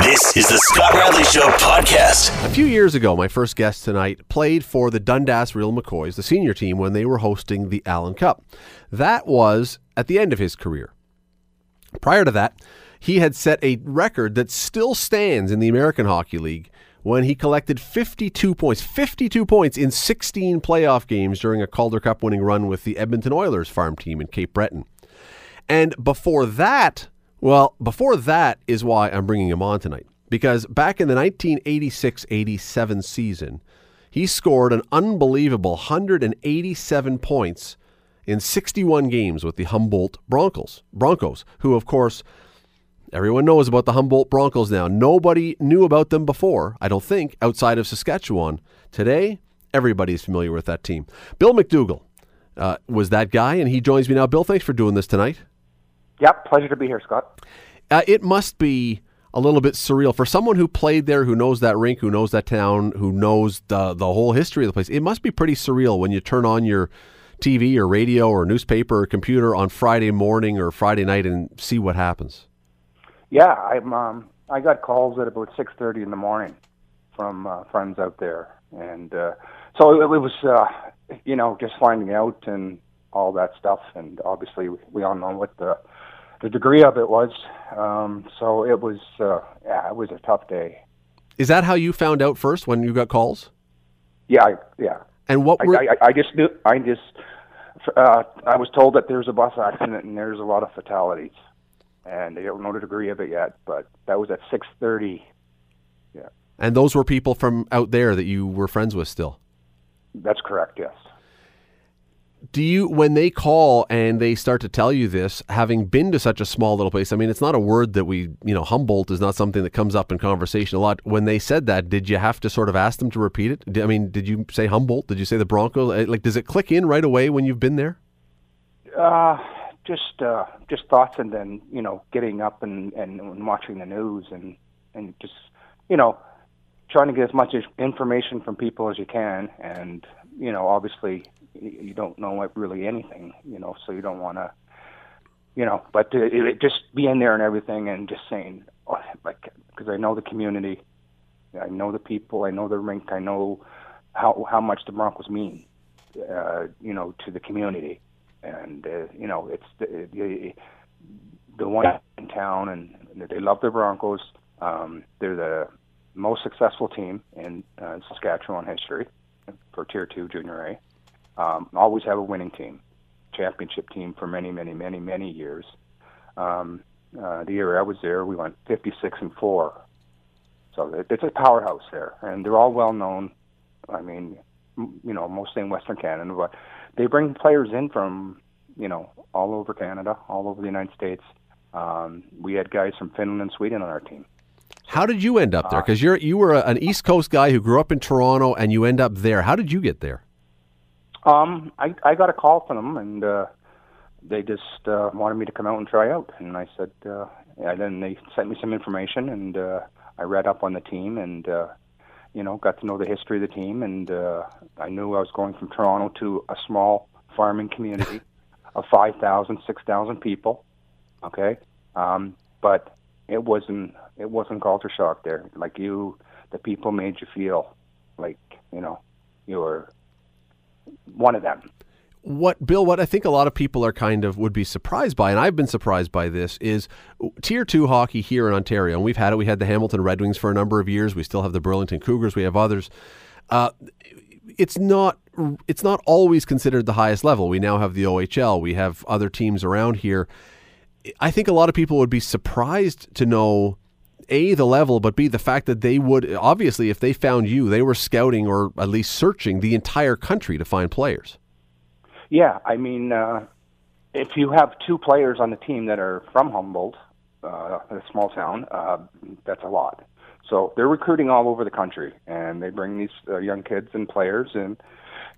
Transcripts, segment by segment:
This is the Scott Radley Show podcast. A few years ago, my first guest tonight played for the Dundas Real McCoys, the senior team, when they were hosting the Allan Cup. That was at the end of his career. Prior to that, he had set a record that still stands in the American Hockey League when he collected 52 points, 52 points in 16 playoff games during a Calder Cup winning run with the Edmonton Oilers farm team in Cape Breton. And before that, well, before that is why I'm bringing him on tonight. Because back in the 1986 87 season, he scored an unbelievable 187 points in 61 games with the Humboldt Broncos. Broncos, who, of course, everyone knows about the Humboldt Broncos now. Nobody knew about them before, I don't think, outside of Saskatchewan. Today, everybody's familiar with that team. Bill McDougall uh, was that guy, and he joins me now. Bill, thanks for doing this tonight. Yep, pleasure to be here, Scott. Uh, it must be a little bit surreal for someone who played there, who knows that rink, who knows that town, who knows the the whole history of the place. It must be pretty surreal when you turn on your TV or radio or newspaper or computer on Friday morning or Friday night and see what happens. Yeah, I'm. Um, I got calls at about six thirty in the morning from uh, friends out there, and uh, so it, it was, uh, you know, just finding out and all that stuff. And obviously, we all know what the the degree of it was. Um, so it was, uh, yeah, it was a tough day. Is that how you found out first when you got calls? Yeah, I, yeah. And what were I, I, I just knew. I just. Uh, I was told that there's a bus accident and there's a lot of fatalities, and they don't know the degree of it yet. But that was at six thirty. Yeah. And those were people from out there that you were friends with still. That's correct. Yes. Do you, when they call and they start to tell you this, having been to such a small little place? I mean, it's not a word that we, you know, Humboldt is not something that comes up in conversation a lot. When they said that, did you have to sort of ask them to repeat it? I mean, did you say Humboldt? Did you say the Broncos? Like, does it click in right away when you've been there? Uh, just, uh, just thoughts, and then you know, getting up and, and, and watching the news, and and just, you know, trying to get as much information from people as you can, and you know, obviously you don't know really anything, you know, so you don't want to, you know, but it, it, just being there and everything and just saying, oh, like, because I know the community, I know the people, I know the rink, I know how how much the Broncos mean, uh, you know, to the community, and uh, you know, it's the, the the one in town, and they love the Broncos. Um, they're the most successful team in uh, Saskatchewan history for Tier Two Junior A um, always have a winning team, championship team for many, many, many, many years. Um, uh, the year I was there, we went 56 and four. So it's a powerhouse there, and they're all well known. I mean, you know, mostly in Western Canada, but they bring players in from you know all over Canada, all over the United States. Um, we had guys from Finland and Sweden on our team. How did you end up there? Because you're you were a, an East Coast guy who grew up in Toronto, and you end up there. How did you get there? Um, I I got a call from them, and uh, they just uh, wanted me to come out and try out, and I said, uh, and then they sent me some information, and uh, I read up on the team, and uh, you know, got to know the history of the team, and uh, I knew I was going from Toronto to a small farming community of 5,000, 6,000 people. Okay, um, but it wasn't it wasn't culture shock there. Like you, the people made you feel like you know you were one of them. What Bill? What I think a lot of people are kind of would be surprised by, and I've been surprised by this, is Tier Two hockey here in Ontario, and we've had it. We had the Hamilton Red Wings for a number of years. We still have the Burlington Cougars. We have others. Uh, it's not it's not always considered the highest level. We now have the OHL. We have other teams around here. I think a lot of people would be surprised to know a the level, but b the fact that they would obviously if they found you, they were scouting or at least searching the entire country to find players. Yeah, I mean, uh, if you have two players on the team that are from Humboldt, uh, a small town, uh, that's a lot. So they're recruiting all over the country, and they bring these uh, young kids and players, and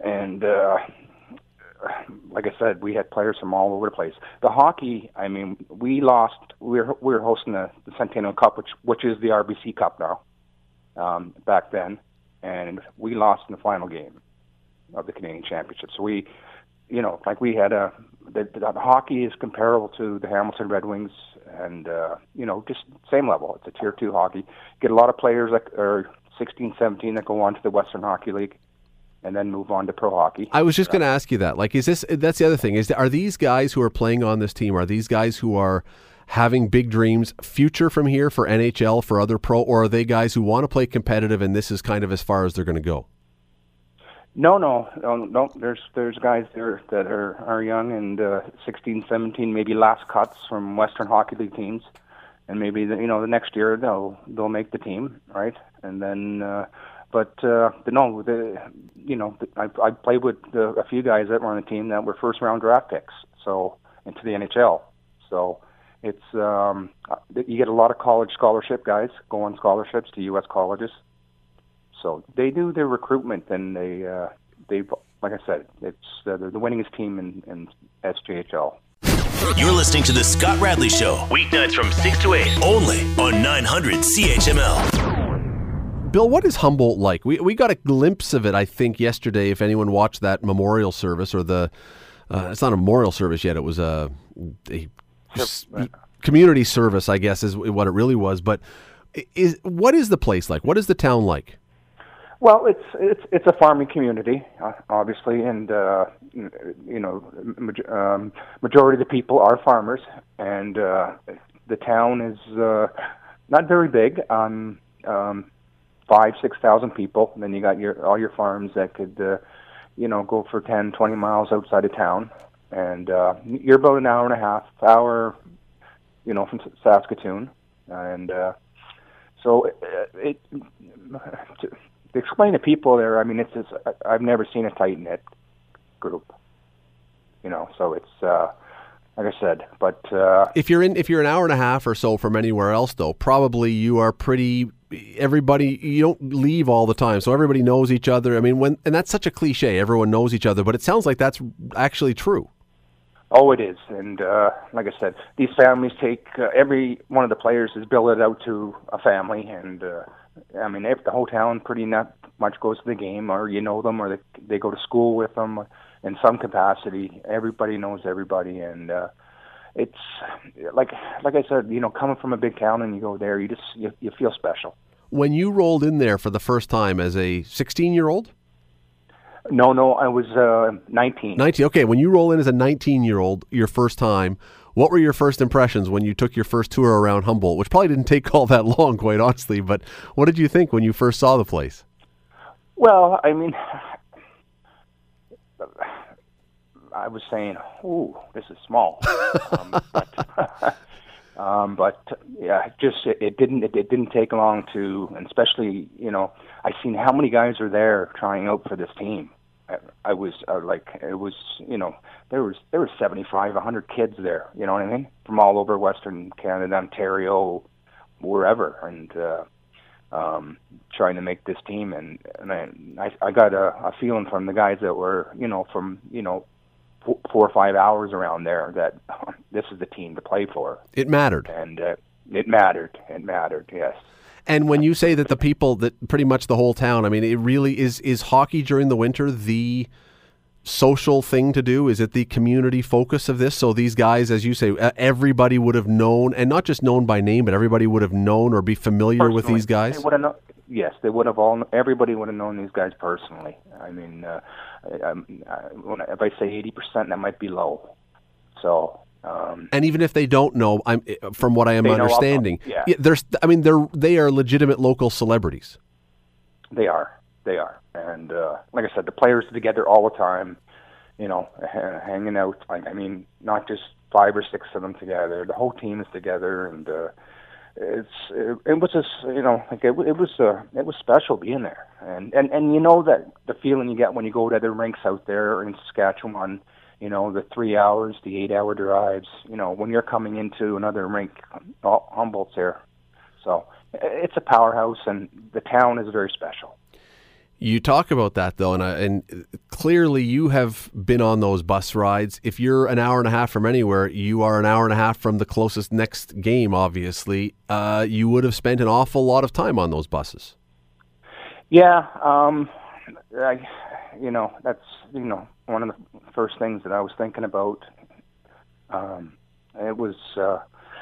and uh, like I said, we had players from all over the place. The hockey, I mean, we lost. We were we were hosting the, the Centennial Cup, which which is the RBC Cup now. Um, back then, and we lost in the final game of the Canadian Championship. So we, you know, like we had a the, the hockey is comparable to the Hamilton Red Wings, and uh, you know, just same level. It's a tier two hockey. Get a lot of players that are 16, 17 that go on to the Western Hockey League, and then move on to pro hockey. I was just going to ask you that. Like, is this? That's the other thing. Is are these guys who are playing on this team? Are these guys who are having big dreams, future from here for NHL, for other pro, or are they guys who want to play competitive and this is kind of as far as they're going to go? No, no, no, no. There's there's guys there that are are young and uh, 16, 17, maybe last cuts from Western Hockey League teams, and maybe the, you know the next year they'll they'll make the team, right? And then, uh, but uh, no, the you know I I played with uh, a few guys that were on the team that were first round draft picks, so into the NHL. So it's um, you get a lot of college scholarship guys go on scholarships to U.S. colleges so they do their recruitment, and they uh, they like I said, it's uh, they're the winningest team in, in SJHL. You're listening to the Scott Radley Show, weeknights from six to eight, only on 900 CHML. Bill, what is Humboldt like? We we got a glimpse of it, I think, yesterday. If anyone watched that memorial service or the, uh, it's not a memorial service yet. It was a, a community service, I guess, is what it really was. But is what is the place like? What is the town like? Well, it's it's it's a farming community, uh, obviously, and uh, you know, um, majority of the people are farmers, and uh, the town is uh, not very big. Um, um, five six thousand people. And then you got your all your farms that could, uh, you know, go for ten twenty miles outside of town, and uh, you're about an hour and a half hour, you know, from Saskatoon, and uh, so it, it to explain to people there, I mean, it's just, I've never seen a tight knit group. You know, so it's uh, like I said. But uh, if you're in, if you're an hour and a half or so from anywhere else, though, probably you are pretty. Everybody, you don't leave all the time, so everybody knows each other. I mean, when and that's such a cliche. Everyone knows each other, but it sounds like that's actually true. Oh, it is, and uh, like I said, these families take uh, every one of the players is billed out to a family, and uh, I mean, if the whole town pretty not much goes to the game, or you know them, or they they go to school with them in some capacity. Everybody knows everybody, and uh, it's like like I said, you know, coming from a big town and you go there, you just you, you feel special. When you rolled in there for the first time as a 16 year old. No, no, I was uh, 19. 19. Okay, when you roll in as a 19 year old, your first time, what were your first impressions when you took your first tour around Humboldt, which probably didn't take all that long, quite honestly, but what did you think when you first saw the place? Well, I mean, I was saying, "Ooh, this is small," um, but, um, but yeah, just it, it didn't it, it didn't take long to, and especially you know, I seen how many guys are there trying out for this team. I, I was uh, like, it was you know, there was there was 75, a 100 kids there. You know what I mean? From all over Western Canada, Ontario, wherever, and uh, um, trying to make this team. And and I I, I got a, a feeling from the guys that were you know from you know four, or five hours around there that this is the team to play for. It mattered, and uh, it mattered. It mattered. Yes. And when you say that the people that pretty much the whole town, I mean, it really is is hockey during the winter the social thing to do? Is it the community focus of this? So these guys, as you say, everybody would have known, and not just known by name, but everybody would have known or be familiar personally, with these guys. They known, yes, they would have all. Everybody would have known these guys personally. I mean, uh, I, I, if I say eighty percent, that might be low. So. Um, and even if they don't know, I'm from what I am understanding, yeah. yeah, there's. I mean, they're they are legitimate local celebrities. They are. They are, and uh, like I said, the players are together all the time. You know, hanging out. Like I mean, not just five or six of them together. The whole team is together, and uh, it's it, it was just you know like it, it was uh, it was special being there, and and and you know that the feeling you get when you go to the rinks out there in Saskatchewan. You know the three hours, the eight-hour drives. You know when you're coming into another rink, Humboldt's there, so it's a powerhouse, and the town is very special. You talk about that though, and I, and clearly you have been on those bus rides. If you're an hour and a half from anywhere, you are an hour and a half from the closest next game. Obviously, uh, you would have spent an awful lot of time on those buses. Yeah, um, I, you know that's you know one of the first things that I was thinking about. Um, it was uh,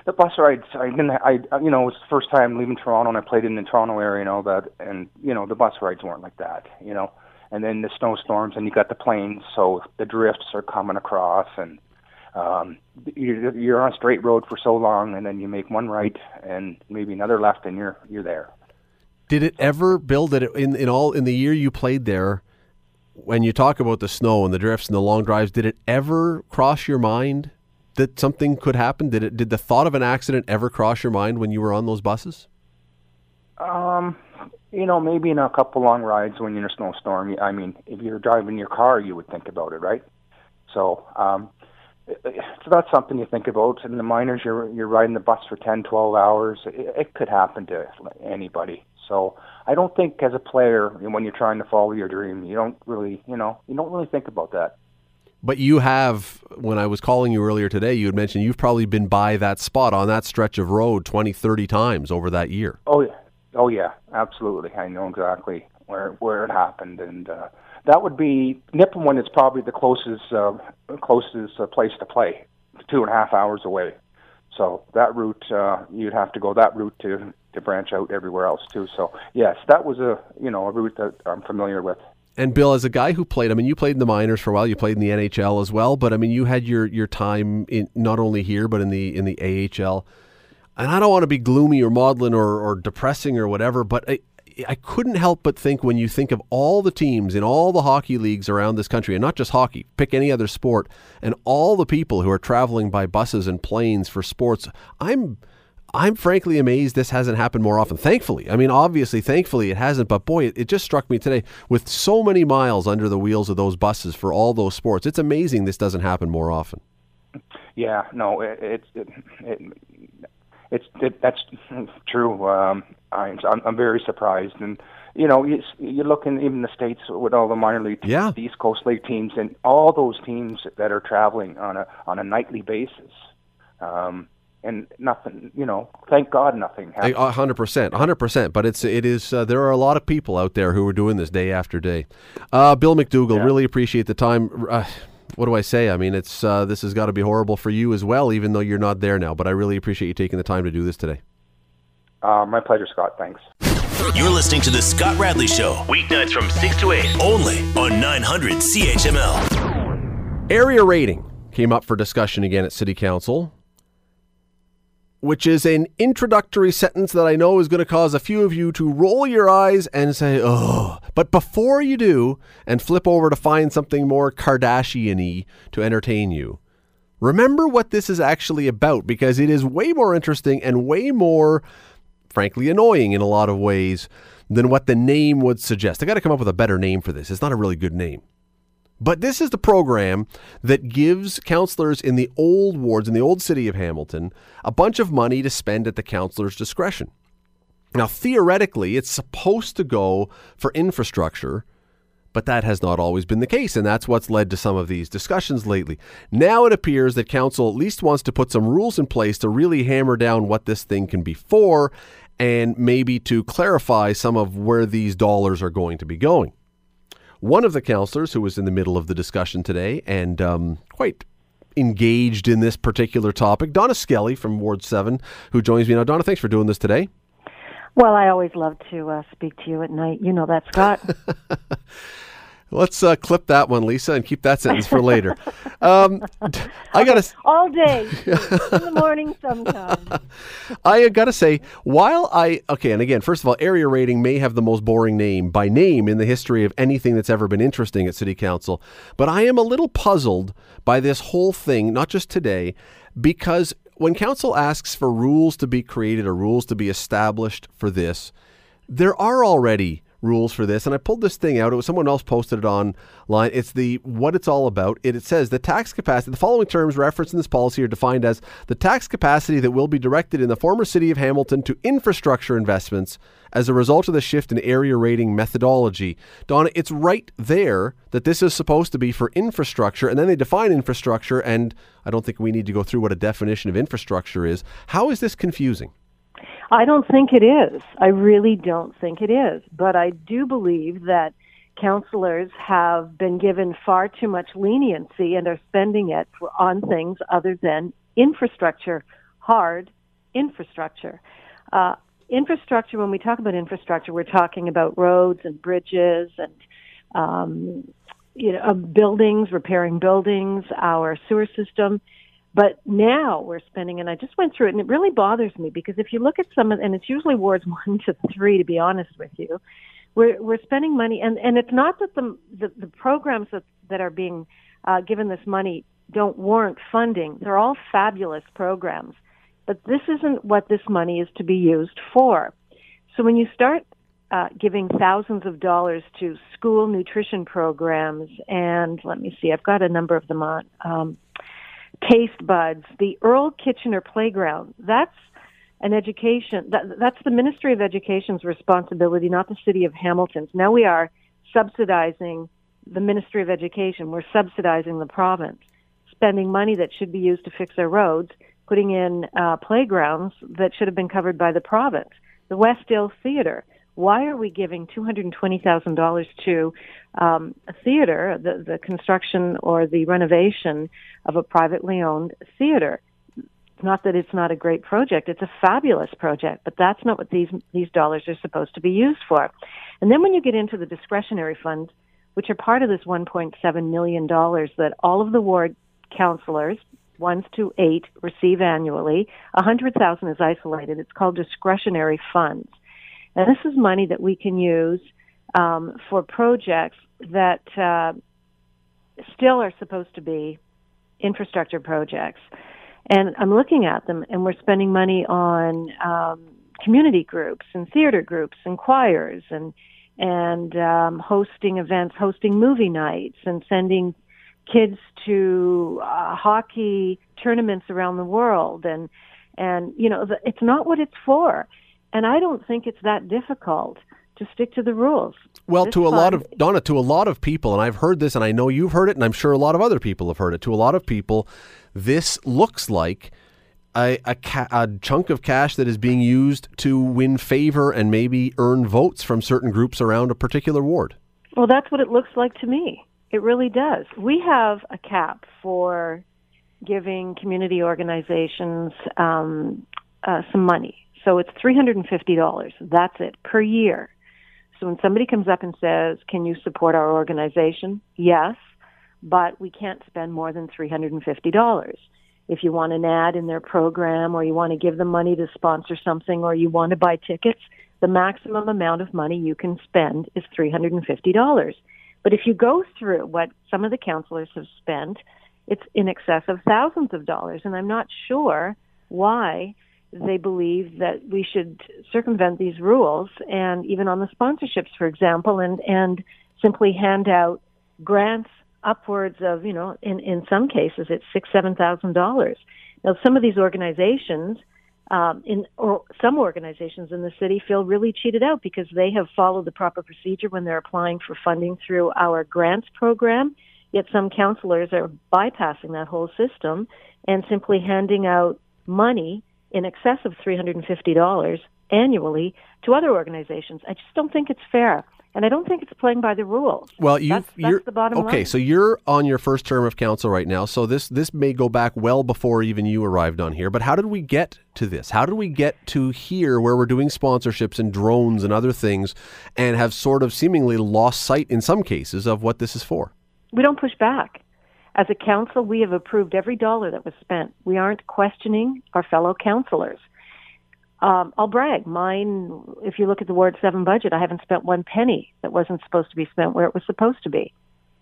the bus rides. I didn't. I you know it was the first time leaving Toronto, and I played in the Toronto area and all that. And you know the bus rides weren't like that. You know, and then the snowstorms, and you got the plains, so the drifts are coming across, and um, you're, you're on a straight road for so long, and then you make one right and maybe another left, and you're you're there. Did it ever, Bill? That in in all in the year you played there, when you talk about the snow and the drifts and the long drives, did it ever cross your mind that something could happen? Did it? Did the thought of an accident ever cross your mind when you were on those buses? Um, you know, maybe in a couple long rides when you're in a snowstorm. I mean, if you're driving your car, you would think about it, right? So, um, so that's something you think about. In the minors, you're you're riding the bus for 10, 12 hours. It, it could happen to anybody. So I don't think as a player, when you're trying to follow your dream, you don't really, you know, you don't really think about that. But you have, when I was calling you earlier today, you had mentioned you've probably been by that spot on that stretch of road 20, 30 times over that year. Oh, yeah. Oh, yeah. Absolutely. I know exactly where where it happened. And uh, that would be, Nipawin is probably the closest, uh, closest uh, place to play, two and a half hours away. So that route, uh, you'd have to go that route to to branch out everywhere else too. So yes, that was a you know a route that I'm familiar with. And Bill, as a guy who played, I mean, you played in the minors for a while. You played in the NHL as well, but I mean, you had your your time in not only here but in the in the AHL. And I don't want to be gloomy or maudlin or, or depressing or whatever, but I, I couldn't help but think when you think of all the teams in all the hockey leagues around this country, and not just hockey, pick any other sport, and all the people who are traveling by buses and planes for sports, I'm I'm frankly amazed this hasn't happened more often. Thankfully, I mean, obviously, thankfully, it hasn't. But boy, it, it, just struck me today with so many miles under the wheels of those buses for all those sports. It's amazing this doesn't happen more often. Yeah, no, it's it, it, it it's it, that's true. Um, I'm, I'm very surprised, and you know, you, you look in even the states with all the minor league, teams, yeah. the East Coast League teams, and all those teams that are traveling on a on a nightly basis. Um, and nothing, you know, thank God nothing happened. A hundred percent, hundred percent. But it's it is uh, there are a lot of people out there who are doing this day after day. Uh, Bill McDougall, yeah. really appreciate the time. Uh, what do I say? I mean, it's uh, this has got to be horrible for you as well, even though you're not there now. But I really appreciate you taking the time to do this today. Uh, my pleasure, Scott. Thanks. You're listening to the Scott Radley Show, weeknights from six to eight, only on 900 CHML. Area rating came up for discussion again at City Council which is an introductory sentence that I know is going to cause a few of you to roll your eyes and say, oh. But before you do, and flip over to find something more Kardashian y to entertain you, remember what this is actually about because it is way more interesting and way more, frankly, annoying in a lot of ways than what the name would suggest. I got to come up with a better name for this. It's not a really good name. But this is the program that gives councillors in the old wards, in the old city of Hamilton, a bunch of money to spend at the councillor's discretion. Now, theoretically, it's supposed to go for infrastructure, but that has not always been the case, and that's what's led to some of these discussions lately. Now it appears that council at least wants to put some rules in place to really hammer down what this thing can be for, and maybe to clarify some of where these dollars are going to be going. One of the councillors who was in the middle of the discussion today and um, quite engaged in this particular topic, Donna Skelly from Ward 7, who joins me now. Donna, thanks for doing this today. Well, I always love to uh, speak to you at night. You know that, Scott. Let's uh, clip that one, Lisa, and keep that sentence for later. Um, I gotta all day in the morning sometimes. I gotta say, while I okay, and again, first of all, area rating may have the most boring name by name in the history of anything that's ever been interesting at City Council, but I am a little puzzled by this whole thing, not just today, because when council asks for rules to be created or rules to be established for this, there are already rules for this. And I pulled this thing out. It was someone else posted it online. It's the what it's all about. It, it says the tax capacity, the following terms referenced in this policy are defined as the tax capacity that will be directed in the former city of Hamilton to infrastructure investments as a result of the shift in area rating methodology. Donna, it's right there that this is supposed to be for infrastructure, and then they define infrastructure, and I don't think we need to go through what a definition of infrastructure is. How is this confusing? I don't think it is. I really don't think it is. But I do believe that councillors have been given far too much leniency and are spending it on things other than infrastructure, hard infrastructure. Uh, infrastructure, when we talk about infrastructure, we're talking about roads and bridges and um, you know, uh, buildings, repairing buildings, our sewer system. But now we're spending, and I just went through it, and it really bothers me because if you look at some of, and it's usually wards one to three, to be honest with you, we're we're spending money, and and it's not that the the, the programs that that are being uh, given this money don't warrant funding. They're all fabulous programs, but this isn't what this money is to be used for. So when you start uh, giving thousands of dollars to school nutrition programs, and let me see, I've got a number of them on. Um, Taste Buds, the Earl Kitchener Playground. That's an education. That, that's the Ministry of Education's responsibility, not the City of Hamilton's. Now we are subsidizing the Ministry of Education. We're subsidizing the province, spending money that should be used to fix our roads, putting in uh, playgrounds that should have been covered by the province. The Westdale Theater why are we giving $220,000 to um, a theater, the, the construction or the renovation of a privately owned theater? Not that it's not a great project, it's a fabulous project, but that's not what these, these dollars are supposed to be used for. And then when you get into the discretionary funds, which are part of this $1.7 million that all of the ward councillors, ones to eight, receive annually, 100000 is isolated. It's called discretionary funds. And this is money that we can use um, for projects that uh, still are supposed to be infrastructure projects. And I'm looking at them, and we're spending money on um, community groups and theater groups and choirs and and um, hosting events, hosting movie nights, and sending kids to uh, hockey tournaments around the world. And and you know, the, it's not what it's for. And I don't think it's that difficult to stick to the rules. Well, this to a lot of Donna, to a lot of people, and I've heard this, and I know you've heard it, and I'm sure a lot of other people have heard it. To a lot of people, this looks like a, a, ca- a chunk of cash that is being used to win favor and maybe earn votes from certain groups around a particular ward. Well, that's what it looks like to me. It really does. We have a cap for giving community organizations um, uh, some money so it's $350. That's it per year. So when somebody comes up and says, Can you support our organization? Yes, but we can't spend more than $350. If you want an ad in their program or you want to give them money to sponsor something or you want to buy tickets, the maximum amount of money you can spend is $350. But if you go through what some of the councillors have spent, it's in excess of thousands of dollars. And I'm not sure why they believe that we should circumvent these rules and even on the sponsorships, for example, and, and simply hand out grants upwards of, you know, in, in some cases it's six, seven thousand dollars. Now some of these organizations um, in or some organizations in the city feel really cheated out because they have followed the proper procedure when they're applying for funding through our grants program. Yet some councillors are bypassing that whole system and simply handing out money in excess of $350 annually to other organizations. I just don't think it's fair. And I don't think it's playing by the rules. Well, you, that's, that's you're the bottom okay. line. So you're on your first term of council right now. So this this may go back well before even you arrived on here. But how did we get to this? How did we get to here, where we're doing sponsorships and drones and other things, and have sort of seemingly lost sight in some cases of what this is for? We don't push back. As a council, we have approved every dollar that was spent. We aren't questioning our fellow councilors. Um, I'll brag. Mine, if you look at the Ward 7 budget, I haven't spent one penny that wasn't supposed to be spent where it was supposed to be.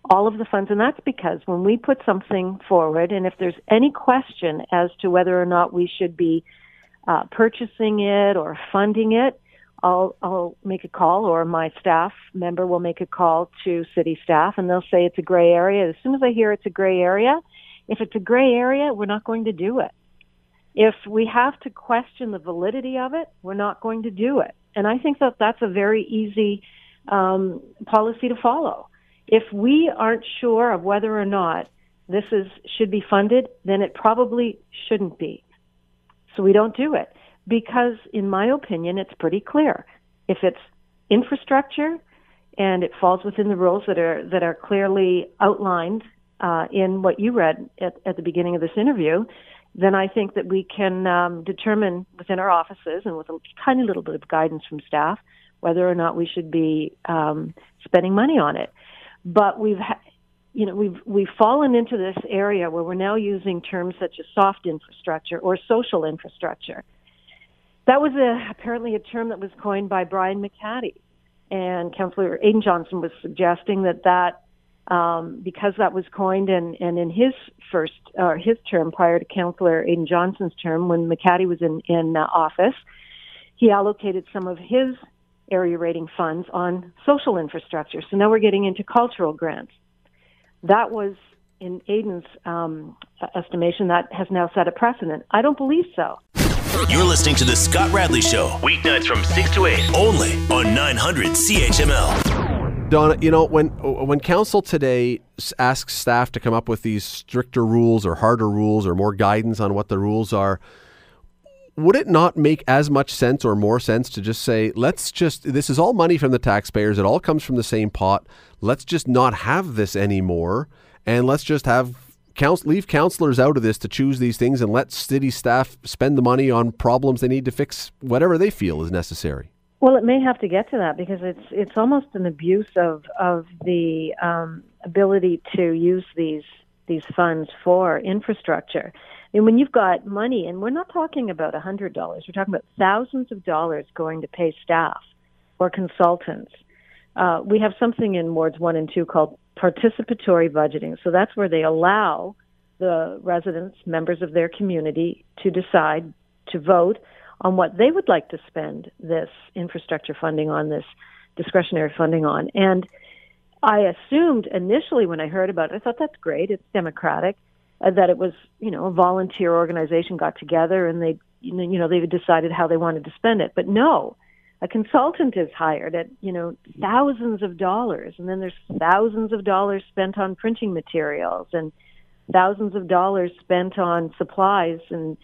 All of the funds, and that's because when we put something forward, and if there's any question as to whether or not we should be uh, purchasing it or funding it, I'll I'll make a call or my staff member will make a call to city staff and they'll say it's a gray area. As soon as I hear it's a gray area, if it's a gray area, we're not going to do it. If we have to question the validity of it, we're not going to do it. And I think that that's a very easy um, policy to follow. If we aren't sure of whether or not this is should be funded, then it probably shouldn't be. So we don't do it because, in my opinion, it's pretty clear. If it's infrastructure, and it falls within the rules that are that are clearly outlined uh, in what you read at, at the beginning of this interview, then I think that we can um, determine within our offices and with a tiny little bit of guidance from staff whether or not we should be um, spending money on it. But we've, ha- you know, we've we've fallen into this area where we're now using terms such as soft infrastructure or social infrastructure. That was a, apparently a term that was coined by Brian McHattie, and Councillor Aidan Johnson was suggesting that that um, because that was coined and, and in his first or uh, his term prior to Councillor Aidan Johnson's term when McHattie was in in uh, office, he allocated some of his area rating funds on social infrastructure. So now we're getting into cultural grants. That was in Aidan's um, estimation that has now set a precedent. I don't believe so. You're listening to the Scott Radley Show, weeknights from 6 to 8, only on 900 CHML. Donna, you know when when council today asks staff to come up with these stricter rules or harder rules or more guidance on what the rules are, would it not make as much sense or more sense to just say, let's just this is all money from the taxpayers, it all comes from the same pot. Let's just not have this anymore, and let's just have council leave councillors out of this to choose these things, and let city staff spend the money on problems they need to fix, whatever they feel is necessary. Well, it may have to get to that because it's it's almost an abuse of of the um, ability to use these these funds for infrastructure. And when you've got money, and we're not talking about a hundred dollars, we're talking about thousands of dollars going to pay staff or consultants. Uh, we have something in wards one and two called participatory budgeting. So that's where they allow the residents, members of their community, to decide to vote on what they would like to spend this infrastructure funding on, this discretionary funding on. And I assumed initially when I heard about it, I thought that's great. It's democratic. Uh, that it was, you know, a volunteer organization got together and they, you know, they decided how they wanted to spend it. But no, a consultant is hired at, you know, thousands of dollars, and then there's thousands of dollars spent on printing materials and thousands of dollars spent on supplies and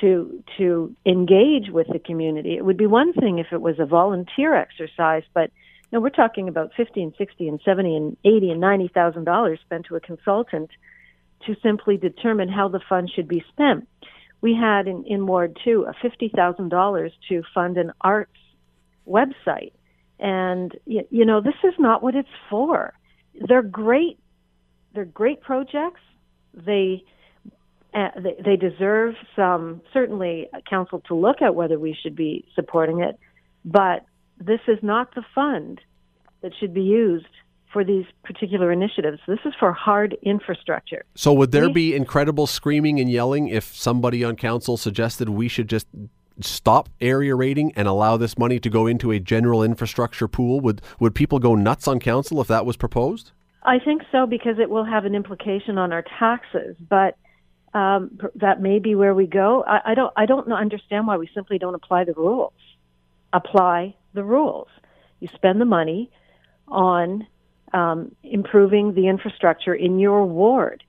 to to engage with the community. It would be one thing if it was a volunteer exercise, but no, we're talking about fifty and sixty and seventy and eighty and ninety thousand dollars spent to a consultant to simply determine how the fund should be spent. We had in, in Ward two a fifty thousand dollars to fund an arts website, and you, know this is not what it's for. They're great. They're great projects. They uh, they, they deserve some certainly council to look at whether we should be supporting it, but this is not the fund that should be used for these particular initiatives. This is for hard infrastructure. So, would there be incredible screaming and yelling if somebody on council suggested we should just stop area rating and allow this money to go into a general infrastructure pool? Would would people go nuts on council if that was proposed? I think so because it will have an implication on our taxes, but um, that may be where we go. I, I don't. I don't understand why we simply don't apply the rules. Apply the rules. You spend the money on um, improving the infrastructure in your ward,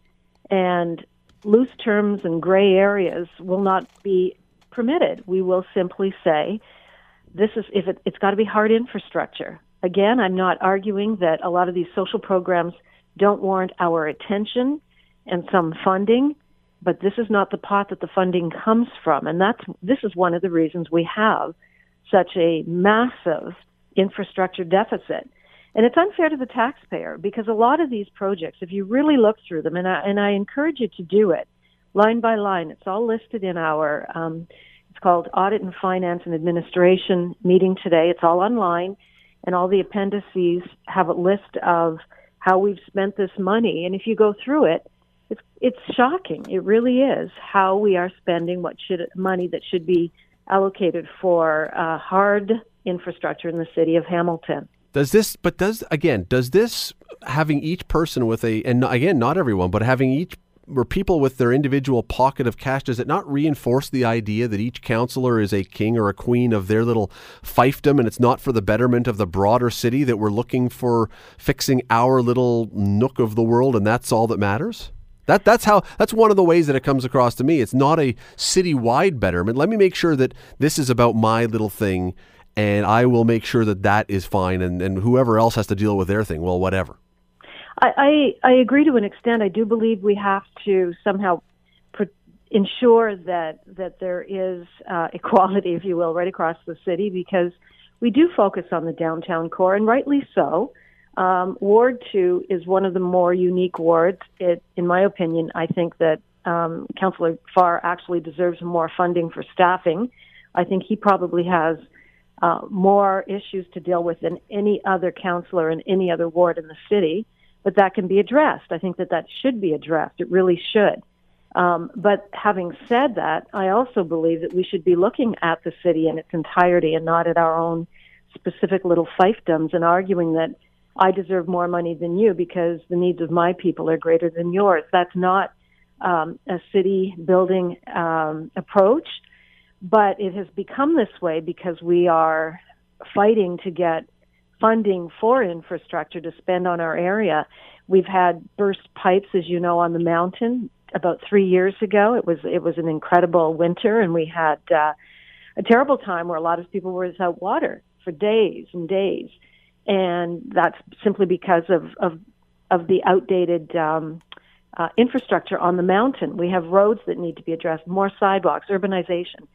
and loose terms and gray areas will not be permitted. We will simply say, "This is if it, it's got to be hard infrastructure." Again, I'm not arguing that a lot of these social programs don't warrant our attention and some funding but this is not the pot that the funding comes from. And that's, this is one of the reasons we have such a massive infrastructure deficit. And it's unfair to the taxpayer because a lot of these projects, if you really look through them, and I, and I encourage you to do it line by line, it's all listed in our, um, it's called Audit and Finance and Administration meeting today. It's all online, and all the appendices have a list of how we've spent this money. And if you go through it, it's it's shocking. It really is how we are spending what should money that should be allocated for uh, hard infrastructure in the city of Hamilton. Does this, but does again, does this having each person with a, and again, not everyone, but having each or people with their individual pocket of cash, does it not reinforce the idea that each councillor is a king or a queen of their little fiefdom and it's not for the betterment of the broader city that we're looking for fixing our little nook of the world and that's all that matters? That that's how that's one of the ways that it comes across to me. It's not a city-wide betterment. Let me make sure that this is about my little thing and I will make sure that that is fine, and, and whoever else has to deal with their thing, well, whatever. I, I, I agree to an extent. I do believe we have to somehow ensure that that there is uh, equality, if you will, right across the city because we do focus on the downtown core, and rightly so. Um, Ward 2 is one of the more unique wards. It, in my opinion, I think that um, Councillor Farr actually deserves more funding for staffing. I think he probably has uh, more issues to deal with than any other councillor in any other ward in the city, but that can be addressed. I think that that should be addressed. It really should. Um, but having said that, I also believe that we should be looking at the city in its entirety and not at our own specific little fiefdoms and arguing that I deserve more money than you because the needs of my people are greater than yours. That's not um, a city building um, approach, but it has become this way because we are fighting to get funding for infrastructure to spend on our area. We've had burst pipes, as you know, on the mountain about three years ago. It was it was an incredible winter, and we had uh, a terrible time where a lot of people were without water for days and days, and that's simply because of of of the outdated um, uh, infrastructure on the mountain. We have roads that need to be addressed, more sidewalks, urbanization.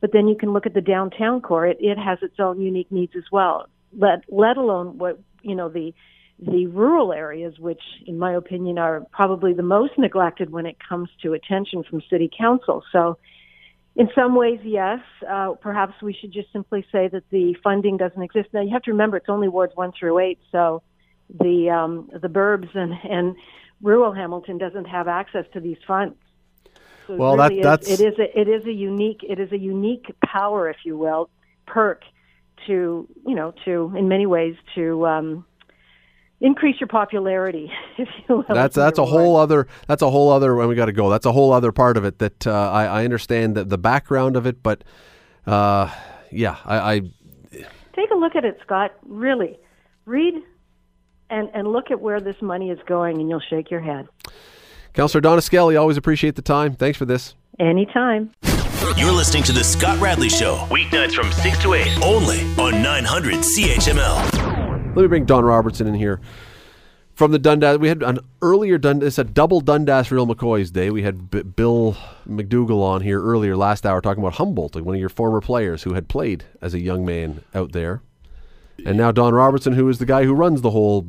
But then you can look at the downtown core; it, it has its own unique needs as well. Let let alone what you know the the rural areas, which, in my opinion, are probably the most neglected when it comes to attention from city council. So, in some ways, yes, uh, perhaps we should just simply say that the funding doesn't exist. Now, you have to remember it's only wards one through eight, so the um, the burbs and and rural Hamilton doesn't have access to these funds. So well, really that, that's is, it is a, it is a unique it is a unique power, if you will, perk to you know to in many ways to um, increase your popularity, if you will. That's that's a whole other that's a whole other when we got to go. That's a whole other part of it that uh, I, I understand the, the background of it, but uh, yeah, I, I take a look at it, Scott. Really, read and and look at where this money is going, and you'll shake your head. Councillor Donna Skelly, always appreciate the time. Thanks for this. Anytime. You're listening to the Scott Radley Show, weeknights from 6 to 8, only on 900 CHML. Let me bring Don Robertson in here. From the Dundas, we had an earlier Dundas, it's a double Dundas Real McCoy's day. We had B- Bill McDougall on here earlier last hour talking about Humboldt, one of your former players who had played as a young man out there. And now Don Robertson, who is the guy who runs the whole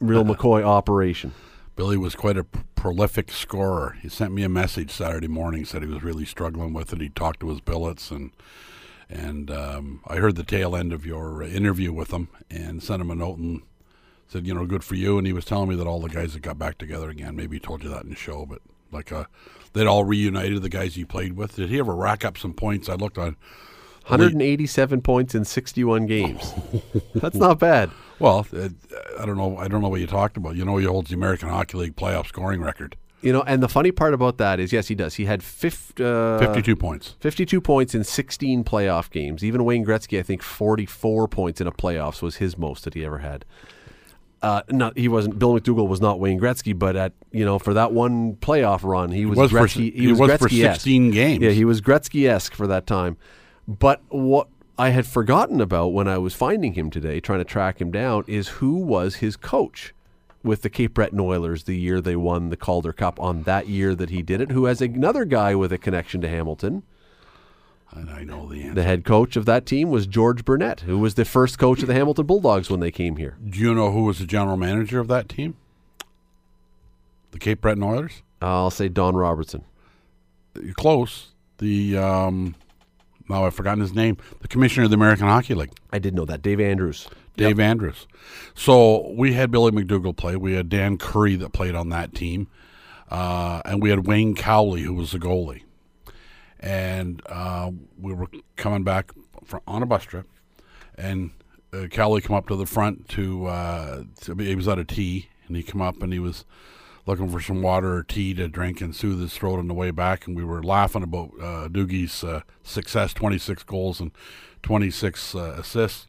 Real uh, McCoy operation. Billy was quite a p- prolific scorer. He sent me a message Saturday morning, said he was really struggling with it. He talked to his billets, and and um, I heard the tail end of your interview with him, and sent him a note and said, you know, good for you. And he was telling me that all the guys had got back together again. Maybe he told you that in the show, but like uh, they'd all reunited. The guys he played with. Did he ever rack up some points? I looked on 187 points in 61 games. That's not bad. Well, uh, I don't know. I don't know what you talked about. You know, he holds the American Hockey League playoff scoring record. You know, and the funny part about that is, yes, he does. He had 50, uh, 52 points. 52 points in 16 playoff games. Even Wayne Gretzky, I think 44 points in a playoffs was his most that he ever had. Uh, not he wasn't. Bill McDougall was not Wayne Gretzky, but at you know for that one playoff run, he was, was for- Gretzky. he was for 16 games. Yeah, he was Gretzky esque for that time. But what I had forgotten about when I was finding him today, trying to track him down, is who was his coach with the Cape Breton Oilers the year they won the Calder Cup on that year that he did it, who has another guy with a connection to Hamilton. And I know the answer. The head coach of that team was George Burnett, who was the first coach of the Hamilton Bulldogs when they came here. Do you know who was the general manager of that team? The Cape Breton Oilers. I'll say Don Robertson. Close. The um, now I've forgotten his name. The commissioner of the American Hockey League, I did know that. Dave Andrews. Dave Andrews. So we had Billy McDougall play. We had Dan Currie that played on that team, uh, and we had Wayne Cowley who was the goalie. And uh, we were coming back fr on a bus trip, and uh, Cowley come up to the front to, uh, to be, he was at a tee, and he come up and he was looking for some water or tea to drink and soothe his throat on the way back. And we were laughing about uh, Doogie's uh, success 26 goals and 26 uh, assists.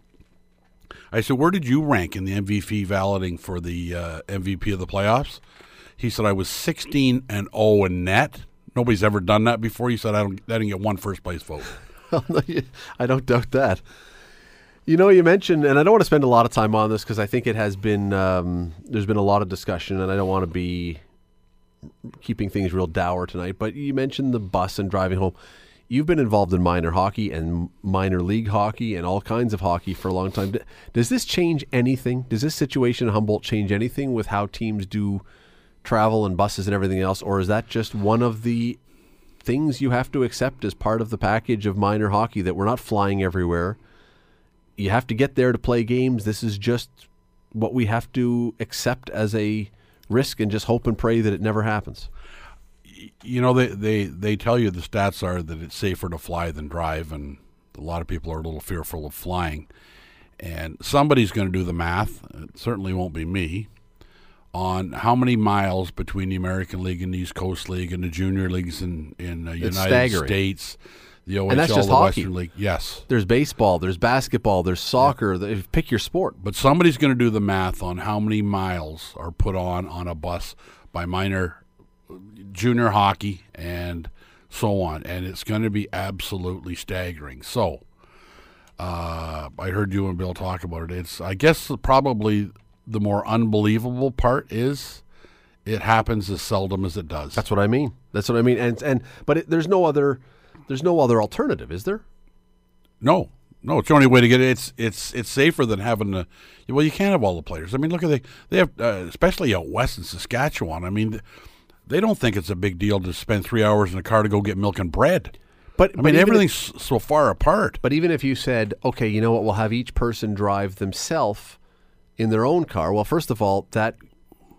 I said, Where did you rank in the MVP balloting for the uh, MVP of the playoffs? He said, I was 16 and 0 in net. Nobody's ever done that before. He said, I, don't, I didn't get one first place vote. I don't doubt that. You know, you mentioned, and I don't want to spend a lot of time on this because I think it has been um, there's been a lot of discussion, and I don't want to be keeping things real dour tonight. But you mentioned the bus and driving home. You've been involved in minor hockey and minor league hockey and all kinds of hockey for a long time. Does this change anything? Does this situation in Humboldt change anything with how teams do travel and buses and everything else, or is that just one of the things you have to accept as part of the package of minor hockey that we're not flying everywhere? You have to get there to play games. This is just what we have to accept as a risk and just hope and pray that it never happens. You know, they, they, they tell you the stats are that it's safer to fly than drive, and a lot of people are a little fearful of flying. And somebody's going to do the math, it certainly won't be me, on how many miles between the American League and the East Coast League and the junior leagues in, in the United staggering. States the OHL, and that's just the hockey. Western League. Yes. There's baseball, there's basketball, there's soccer. Yeah. Pick your sport. But somebody's going to do the math on how many miles are put on on a bus by minor junior hockey and so on, and it's going to be absolutely staggering. So, uh, I heard you and Bill talk about it. It's I guess probably the more unbelievable part is it happens as seldom as it does. That's what I mean. That's what I mean. And and but it, there's no other there's no other alternative, is there? No, no. It's the only way to get it. It's it's it's safer than having to. Well, you can't have all the players. I mean, look at they they have uh, especially out west in Saskatchewan. I mean, they don't think it's a big deal to spend three hours in a car to go get milk and bread. But I mean, everything's if, so far apart. But even if you said, okay, you know what, we'll have each person drive themselves in their own car. Well, first of all, that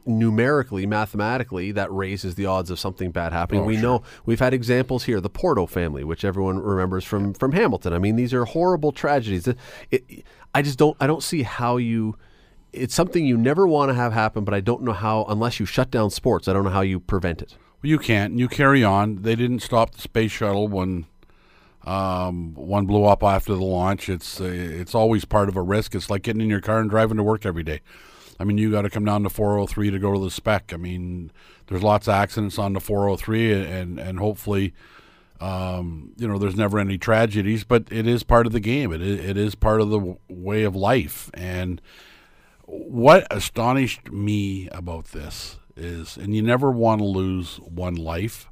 numerically, mathematically, that raises the odds of something bad happening. Oh, we sure. know we've had examples here, the Porto family, which everyone remembers from from Hamilton. I mean, these are horrible tragedies. It, it, I just don't I don't see how you. It's something you never want to have happen, but I don't know how unless you shut down sports. I don't know how you prevent it. Well, you can't. You carry on. They didn't stop the space shuttle when um, one blew up after the launch. It's uh, it's always part of a risk. It's like getting in your car and driving to work every day. I mean, you got to come down to 403 to go to the spec. I mean, there's lots of accidents on the 403, and and hopefully, um, you know, there's never any tragedies. But it is part of the game. It is, it is part of the way of life. And what astonished me about this is, and you never want to lose one life,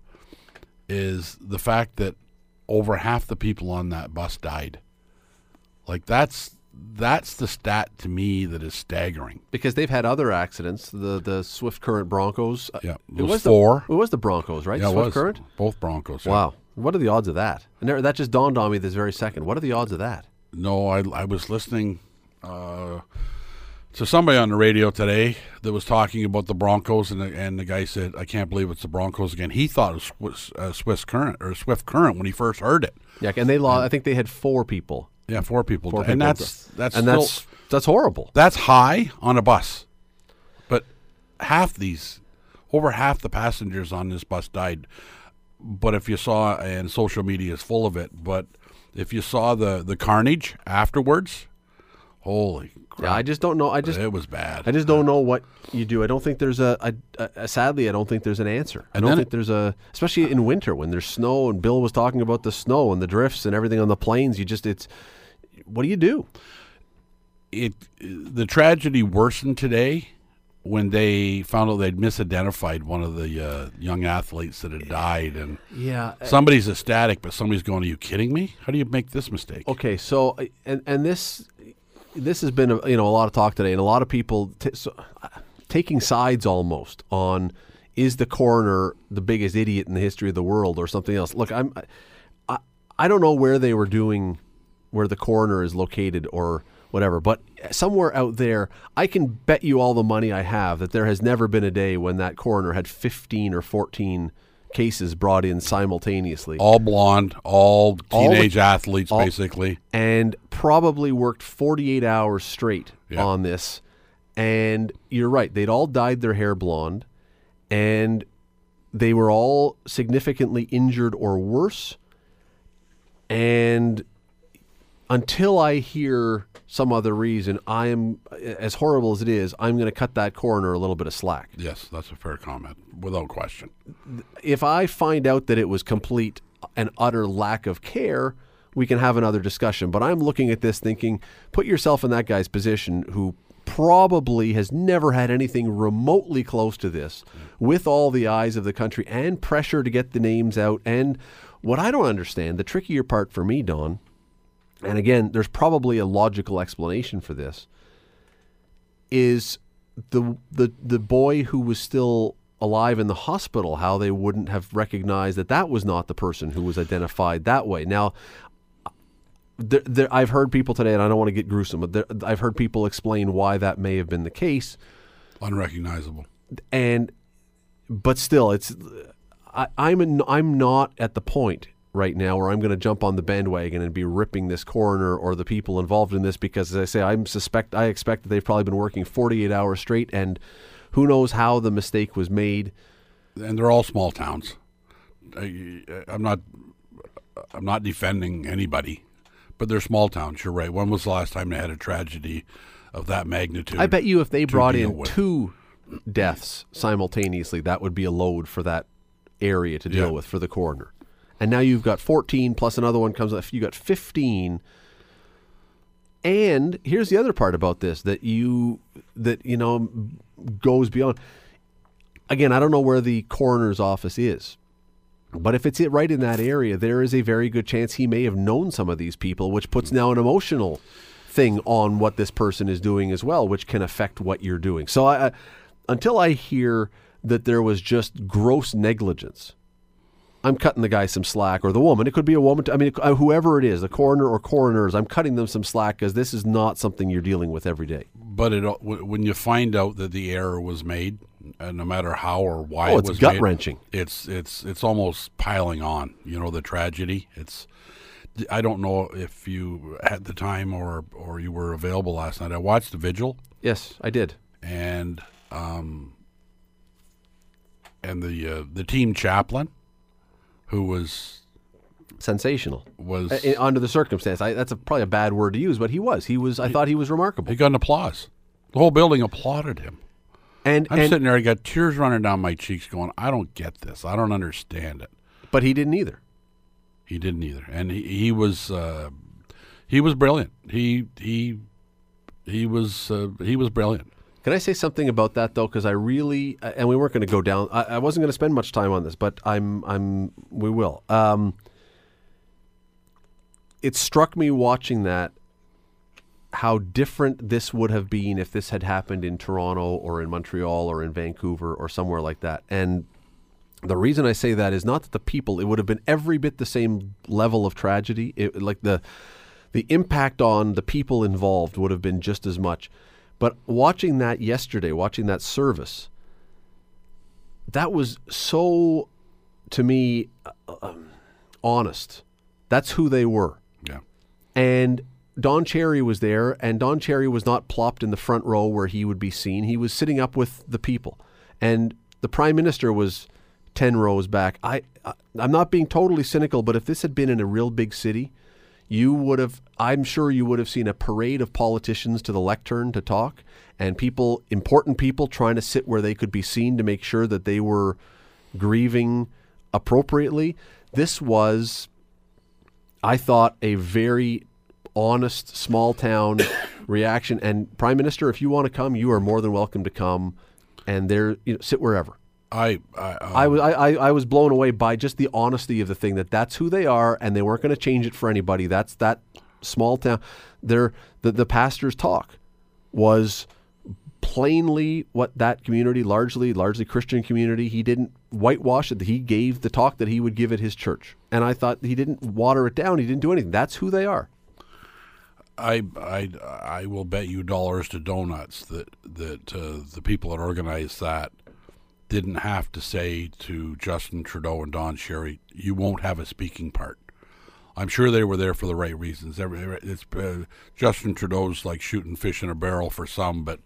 is the fact that over half the people on that bus died. Like that's that's the stat to me that is staggering because they've had other accidents. The the Swift Current Broncos. Uh, yeah, it was, was four. The, it was the Broncos, right? Yeah, Swift was. Current. Both Broncos. Yeah. Wow. What are the odds of that? And there, that just dawned on me this very second. What are the odds of that? No, I I was listening uh, to somebody on the radio today that was talking about the Broncos, and the, and the guy said, "I can't believe it's the Broncos again." He thought it was uh, Swift Current or Swift Current when he first heard it. Yeah, and they lost. I think they had four people yeah, four people. Four and people that's that's and still, that's that's horrible. That's high on a bus, but half these, over half the passengers on this bus died. But if you saw, and social media is full of it, but if you saw the the carnage afterwards, holy yeah, I just don't know. I just it was bad. I just don't know what you do. I don't think there's a, a, a sadly, I don't think there's an answer. I don't think there's a, especially in winter when there's snow. And Bill was talking about the snow and the drifts and everything on the plains. You just, it's, what do you do? It the tragedy worsened today when they found out they'd misidentified one of the uh, young athletes that had died, and yeah, somebody's ecstatic, but somebody's going, "Are you kidding me? How do you make this mistake?" Okay, so and and this this has been a, you know a lot of talk today, and a lot of people t- so, taking sides almost on is the coroner the biggest idiot in the history of the world or something else. Look, I'm I, I don't know where they were doing where the coroner is located or whatever, but somewhere out there, I can bet you all the money I have that there has never been a day when that coroner had 15 or 14 cases brought in simultaneously. All blonde, all teenage all the, athletes, all, basically. And probably worked 48 hours straight yeah. on this. And you're right, they'd all dyed their hair blonde, and they were all significantly injured or worse. And until I hear some other reason, I am as horrible as it is. I'm going to cut that coroner a little bit of slack. Yes, that's a fair comment, without question. If I find out that it was complete and utter lack of care, we can have another discussion. But I'm looking at this thinking, put yourself in that guy's position who probably has never had anything remotely close to this with all the eyes of the country and pressure to get the names out. And what I don't understand, the trickier part for me, Don, and again, there's probably a logical explanation for this, is the the the boy who was still alive in the hospital how they wouldn't have recognized that that was not the person who was identified that way. Now, there, there, I've heard people today, and I don't want to get gruesome, but there, I've heard people explain why that may have been the case. Unrecognizable. And, but still, it's I, I'm I'm not at the point right now where I'm going to jump on the bandwagon and be ripping this coroner or the people involved in this because, as I say, I'm suspect I expect that they've probably been working 48 hours straight, and who knows how the mistake was made. And they're all small towns. I, I'm not I'm not defending anybody, but they're small towns. You're right. When was the last time they had a tragedy of that magnitude? I bet you if they brought in with? two deaths simultaneously, that would be a load for that area to deal Yeah. with for the coroner. And now you've got 14 plus another one comes up. You got 15. And here's the other part about this that you that you know goes beyond. Again, I don't know where the coroner's office is. But if it's it right in that area, there is a very good chance he may have known some of these people, which puts now an emotional thing on what this person is doing as well, which can affect what you're doing. So I- until I hear that there was just gross negligence, I'm cutting the guy some slack, or the woman. It could be a woman. I mean, uh, whoever it is, the coroner or coroners, I'm cutting them some slack because this is not something you're dealing with every day. But it, when you find out that the error was made, no matter how or why Oh, it it's was gut-wrenching. it's it's it's almost piling on. You know the tragedy. It's I don't know if you had the time or or you were available last night. I watched the vigil Yes, I did. and um and the uh, the team chaplain who was Sensational. was Uh, under the circumstance, I, that's a, probably a bad word to use, but he was. He was. I thought he was remarkable. he got an applause. The whole building applauded him. And, I'm and sitting there, I got tears running down my cheeks, going, I don't get this. I don't understand it. but he didn't either. He didn't either, and he, he was uh, he was brilliant. He he he was uh, he was brilliant. Can I say something about that though? Because I really, and we weren't going to go down. I, I wasn't going to spend much time on this, but I'm, I'm, we will. Um, it struck me watching that how different this would have been if this had happened in Toronto or in Montreal or in Vancouver or somewhere like that. And the reason I say that is not that the people; it would have been every bit the same level of tragedy. It, like the the impact on the people involved would have been just as much. But watching that yesterday, watching that service, that was so, to me, uh, um, honest. That's who they were. Yeah, And Don Cherry was there, and Don Cherry was not plopped in the front row where he would be seen. He was sitting up with the people, and the prime minister was ten rows back. I, I I'm not being totally cynical, but if this had been in a real big city, you would have. I'm sure you would have seen a parade of politicians to the lectern to talk, and people, important people, trying to sit where they could be seen to make sure that they were grieving appropriately. This was I thought a very honest small town reaction. And Prime Minister, if you want to come, you are more than welcome to come. And there, you know, sit wherever. I I, I was I, I, I was blown away by just the honesty of the thing that that's who they are, and they weren't going to change it for anybody. That's that small town. Their the the pastor's talk was plainly what that community, largely largely Christian community, he didn't whitewash it. He gave the talk that he would give at his church, and I thought he didn't water it down. He didn't do anything. That's who they are. I I I will bet you dollars to donuts that that uh, the people that organized that didn't have to say to Justin Trudeau and Don Cherry, "You won't have a speaking part." I'm sure they were there for the right reasons. It's uh, Justin Trudeau's like shooting fish in a barrel for some, but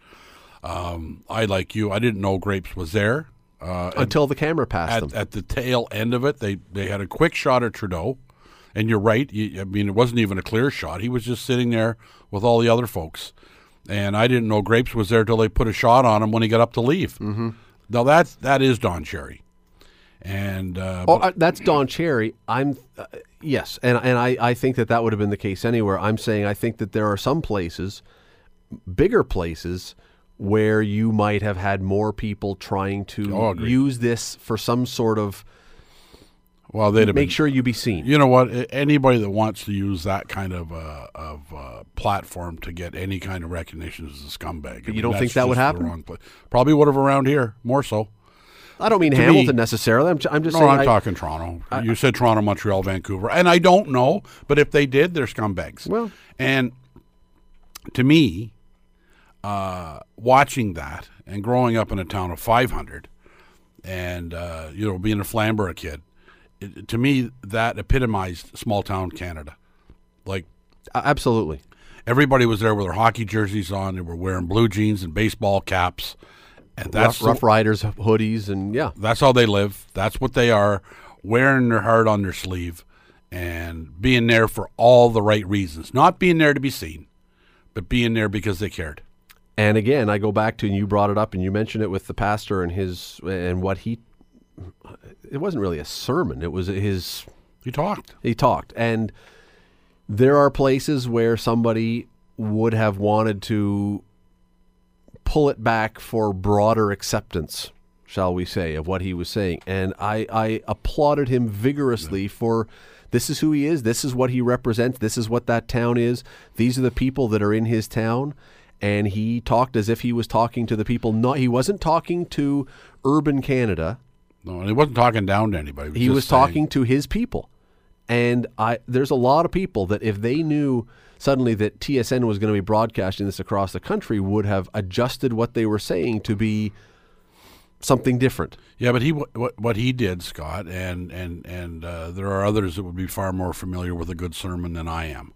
um, I like you. I didn't know Grapes was there. Uh, Until the camera passed at, them. at the tail end of it, they they had a quick shot of Trudeau, and you're right. You, I mean, it wasn't even a clear shot. He was just sitting there with all the other folks, and I didn't know Grapes was there till they put a shot on him when he got up to leave. Mm-hmm. Now that's that is Don Cherry, And uh, Oh, but- that's Don Cherry. I'm uh, yes, and and I, I think that that would have been the case anywhere. I'm saying I think that there are some places, bigger places, where you might have had more people trying to Oh, use this for some sort of well, they'd have make been, sure you be seen. You know what? Anybody that wants to use that kind of uh, of uh, platform to get any kind of recognition is a scumbag. I you don't think that would happen? Probably would have around here more so. I don't mean to Hamilton me- necessarily. I'm, I'm just No, saying. I'm I- talking Toronto. you said Toronto, Montreal, Vancouver, and I don't know, but if they did, they're scumbags. Well- and to me, uh, watching that and growing up in a town of 500, and uh, you know being a Flamborough kid, it, to me that epitomized small town Canada. Like absolutely. everybody was there with their hockey jerseys on. They were wearing blue jeans and baseball caps, and that's Rough, Rough Riders hoodies and yeah. that's how they live. That's what they are, wearing their heart on their sleeve and being there for all the right reasons. Not being there to be seen, but being there because they cared. And again, I go back to and you brought it up and you mentioned it with the pastor and his and what he. It wasn't really a sermon. It was his He talked. He talked. And there are places where somebody would have wanted to pull it back for broader acceptance, shall we say, of what he was saying. And I, I applauded him vigorously for this is who he is, this is what he represents, this is what that town is, these are the people that are in his town. And he talked as if he was talking to the people. Not he wasn't talking to urban Canada No, and he wasn't talking down to anybody. he just was talking to his people and i there's a lot of people that if they knew suddenly that tsn was going to be broadcasting this across the country would have adjusted what they were saying to be something different Yeah, but he what what he did, Scott, and and and uh, there are others that would be far more familiar with a good sermon than I am.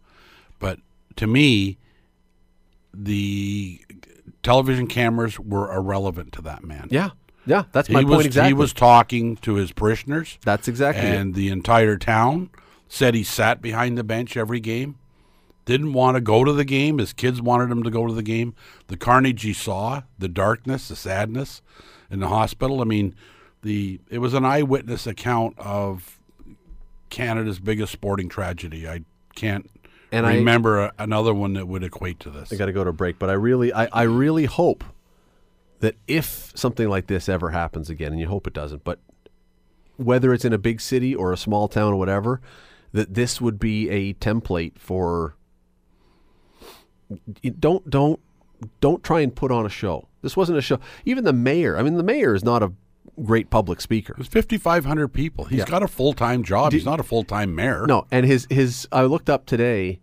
But to me, the television cameras were irrelevant to that man. yeah yeah that's he my was point exactly he was talking to his parishioners. that's exactly it. and the entire town said he sat behind the bench every game. Didn't want to go to the game. His kids wanted him to go to the game. The carnage he saw, the darkness, the sadness in the hospital. I mean, the it was an eyewitness account of Canada's biggest sporting tragedy. I can't And I- remember a, another one that would equate to this. I got to go to a break, but I really, I, I really hope that if something like this ever happens again, and you hope it doesn't, but whether it's in a big city or a small town or whatever, that this would be a template for. Don't don't don't try and put on a show. This wasn't a show. Even the mayor. I mean, the mayor is not a great public speaker. There's 5,500 people. He's Yeah. got a full time job. He's not a full time mayor. No, and his his I looked up today.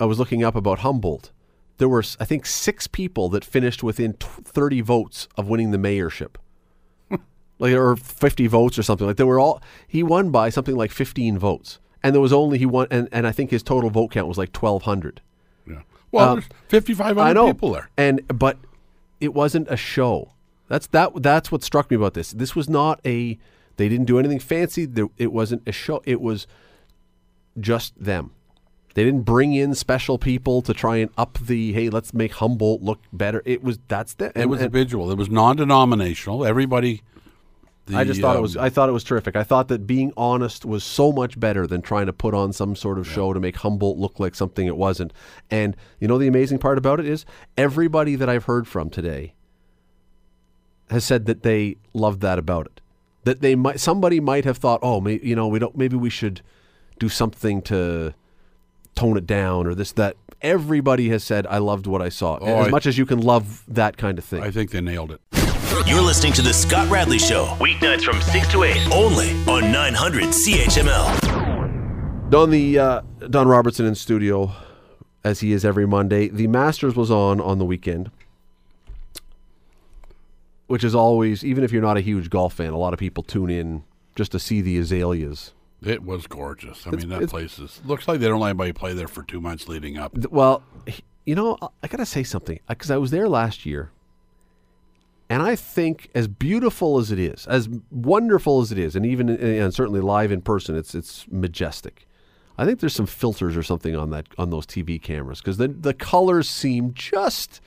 I was looking up about Humboldt. There were I think six people that finished within t- thirty votes of winning the mayorship. like or fifty votes or something. Like they were all he won by something like fifteen votes, and there was only he won, and, and I think his total vote count was like twelve hundred. Yeah. Well, Um, 5,500 people there. and but it wasn't a show. That's that. That's what struck me about this. This was not a. They didn't do anything fancy. There, it wasn't a show. It was just them. They didn't bring in special people to try and up the. Hey, let's make Humboldt look better. It was that's the. It was individual. It was non-denominational. Everybody. The, I just thought it was. um, I thought it was terrific. I thought that being honest was so much better than trying to put on some sort of show to make Humboldt look like something it wasn't. And you know the amazing part about it is everybody that I've heard from today has said that they loved that about it. That they might somebody might have thought, oh, may, you know, we don't. Maybe we should do something to tone it down or this that. Everybody has said I loved what I saw. as I- much as you can love that kind of thing. I think they nailed it. You're listening to The Scott Radley Show, weeknights from 6 to 8, only on 900 CHML. Don the uh, Don Robertson in studio, as he is every Monday. The Masters was on on the weekend, which is always even if you're not a huge golf fan, a lot of people tune in just to see the azaleas. It was gorgeous. I It's- mean, that place is looks like they don't let anybody play there for two months leading up. Well, you know, I- I gotta say something because I was there last year, and I think as beautiful as it is, as wonderful as it is, and even and certainly live in person, it's it's majestic. I think there's some filters or something on that on those TV cameras because the the colors seem just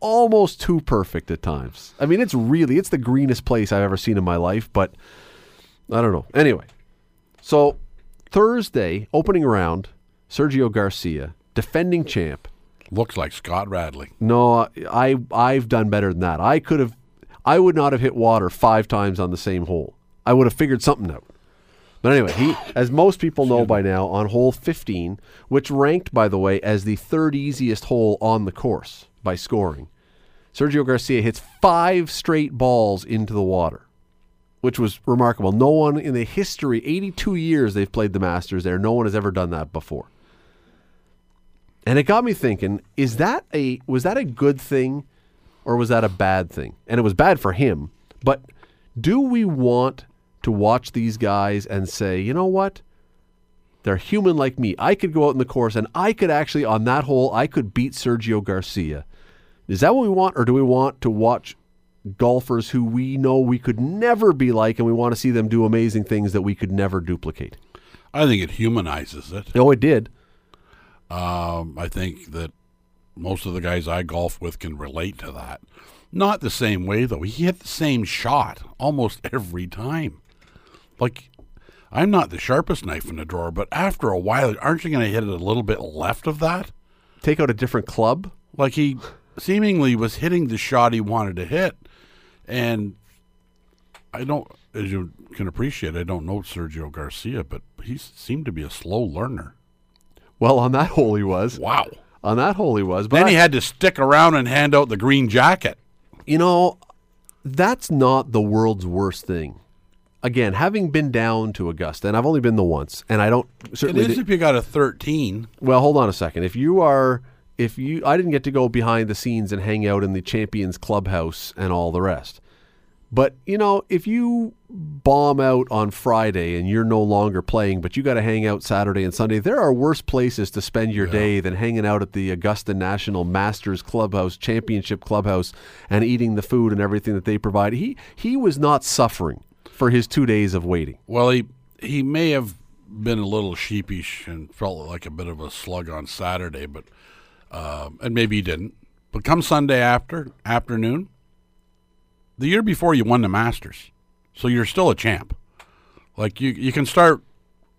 almost too perfect at times. I mean, it's really it's the greenest place I've ever seen in my life, but I don't know. Anyway, so Thursday, opening round, Sergio Garcia, defending champ. Looks like Scott Radley. No, I I've done better than that. I could have I would not have hit water five times on the same hole. I would have figured something out. But anyway, he as most people know by now, on hole 15, which ranked by the way as the third easiest hole on the course by scoring. Sergio Garcia hits five straight balls into the water, which was remarkable. No one in the history, 82 years they've played the Masters there, no one has ever done that before. And it got me thinking, is that a was that a good thing or was that a bad thing? And it was bad for him, but do we want to watch these guys and say, "You know what? They're human like me. I could go out in the course and I could actually on that hole, I could beat Sergio Garcia." Is that what we want or do we want to watch golfers who we know we could never be like and we want to see them do amazing things that we could never duplicate? I think it humanizes it. No, it did. Um, I think that most of the guys I golf with can relate to that. Not the same way though. He hit the same shot almost every time. Like I'm not the sharpest knife in the drawer, but after a while, aren't you going to hit it a little bit left of that? Take out a different club. Like he seemingly was hitting the shot he wanted to hit, and I don't, as you can appreciate, I don't know Sergio Garcia, but he seemed to be a slow learner. Well, on that hole he was. Wow. On that hole he was. But Then he I- had to stick around and hand out the green jacket. you know, that's not the world's worst thing. Again, having been down to Augusta, and I've only been the once, and I don't It certainly. is if you got a 13. well, hold on a second. If you are, if you, I didn't get to go behind the scenes and hang out in the Champions Clubhouse and all the rest. But you know, if you bomb out on Friday and you're no longer playing, but you got to hang out Saturday and Sunday, there are worse places to spend your day than hanging out at the Augusta National Masters Clubhouse, Championship Clubhouse, and eating the food and everything that they provide. He he was not suffering for his two days of waiting. Well, he he may have been a little sheepish and felt like a bit of a slug on Saturday, but um, and maybe he didn't. But come Sunday after afternoon, the year before you won the Masters, so you're still a champ. Like you, you can start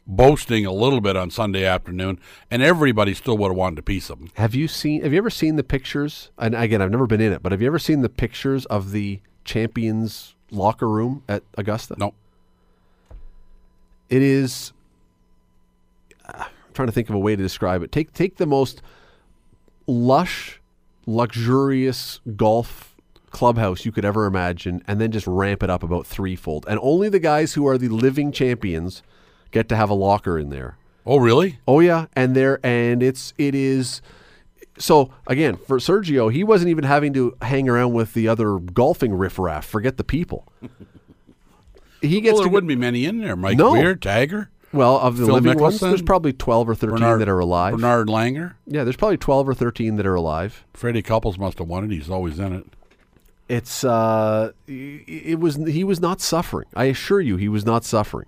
boasting a little bit on Sunday afternoon, and everybody still would have wanted a piece of him. Have you seen? Have you ever seen the pictures? And again, I've never been in it, but have you ever seen the pictures of the champions locker room at Augusta? No, It is. I'm trying to think of a way to describe it. Take take the most lush, luxurious golf clubhouse you could ever imagine, and then just ramp it up about threefold. And only the guys who are the living champions get to have a locker in there. oh really? Oh yeah, and there and it's it is so again for Sergio, he wasn't even having to hang around with the other golfing riffraff. Forget the people. He gets Well, there go- wouldn't be many in there. Mike No. Weir, Tagger, well of the Phil living ones. There's probably twelve or thirteen that are alive. Bernard Langer, Yeah, there's probably twelve or thirteen that are alive. Freddie Couples must have won it. He's always in it. It's uh, it was he was not suffering. I assure you, he was not suffering.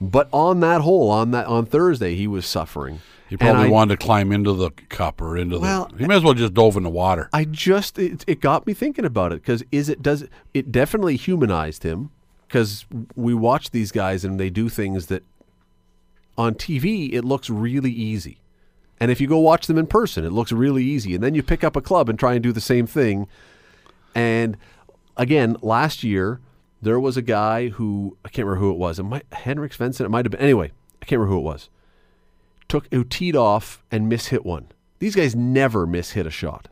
But on that hole, on that on Thursday, he was suffering. He probably I- wanted to climb into the cup or into Well, the. He may as well just dove in the water. I just it, it got me thinking about it because is it does it definitely humanized him because we watch these guys and they do things that on TV it looks really easy, and if you go watch them in person, it looks really easy, and then you pick up a club and try and do the same thing, and again last year there was a guy who I can't remember who it was, it might Henrik Stenson, it might have been anyway, I can't remember who it was took who teed off and mishit one. These guys never mishit a shot.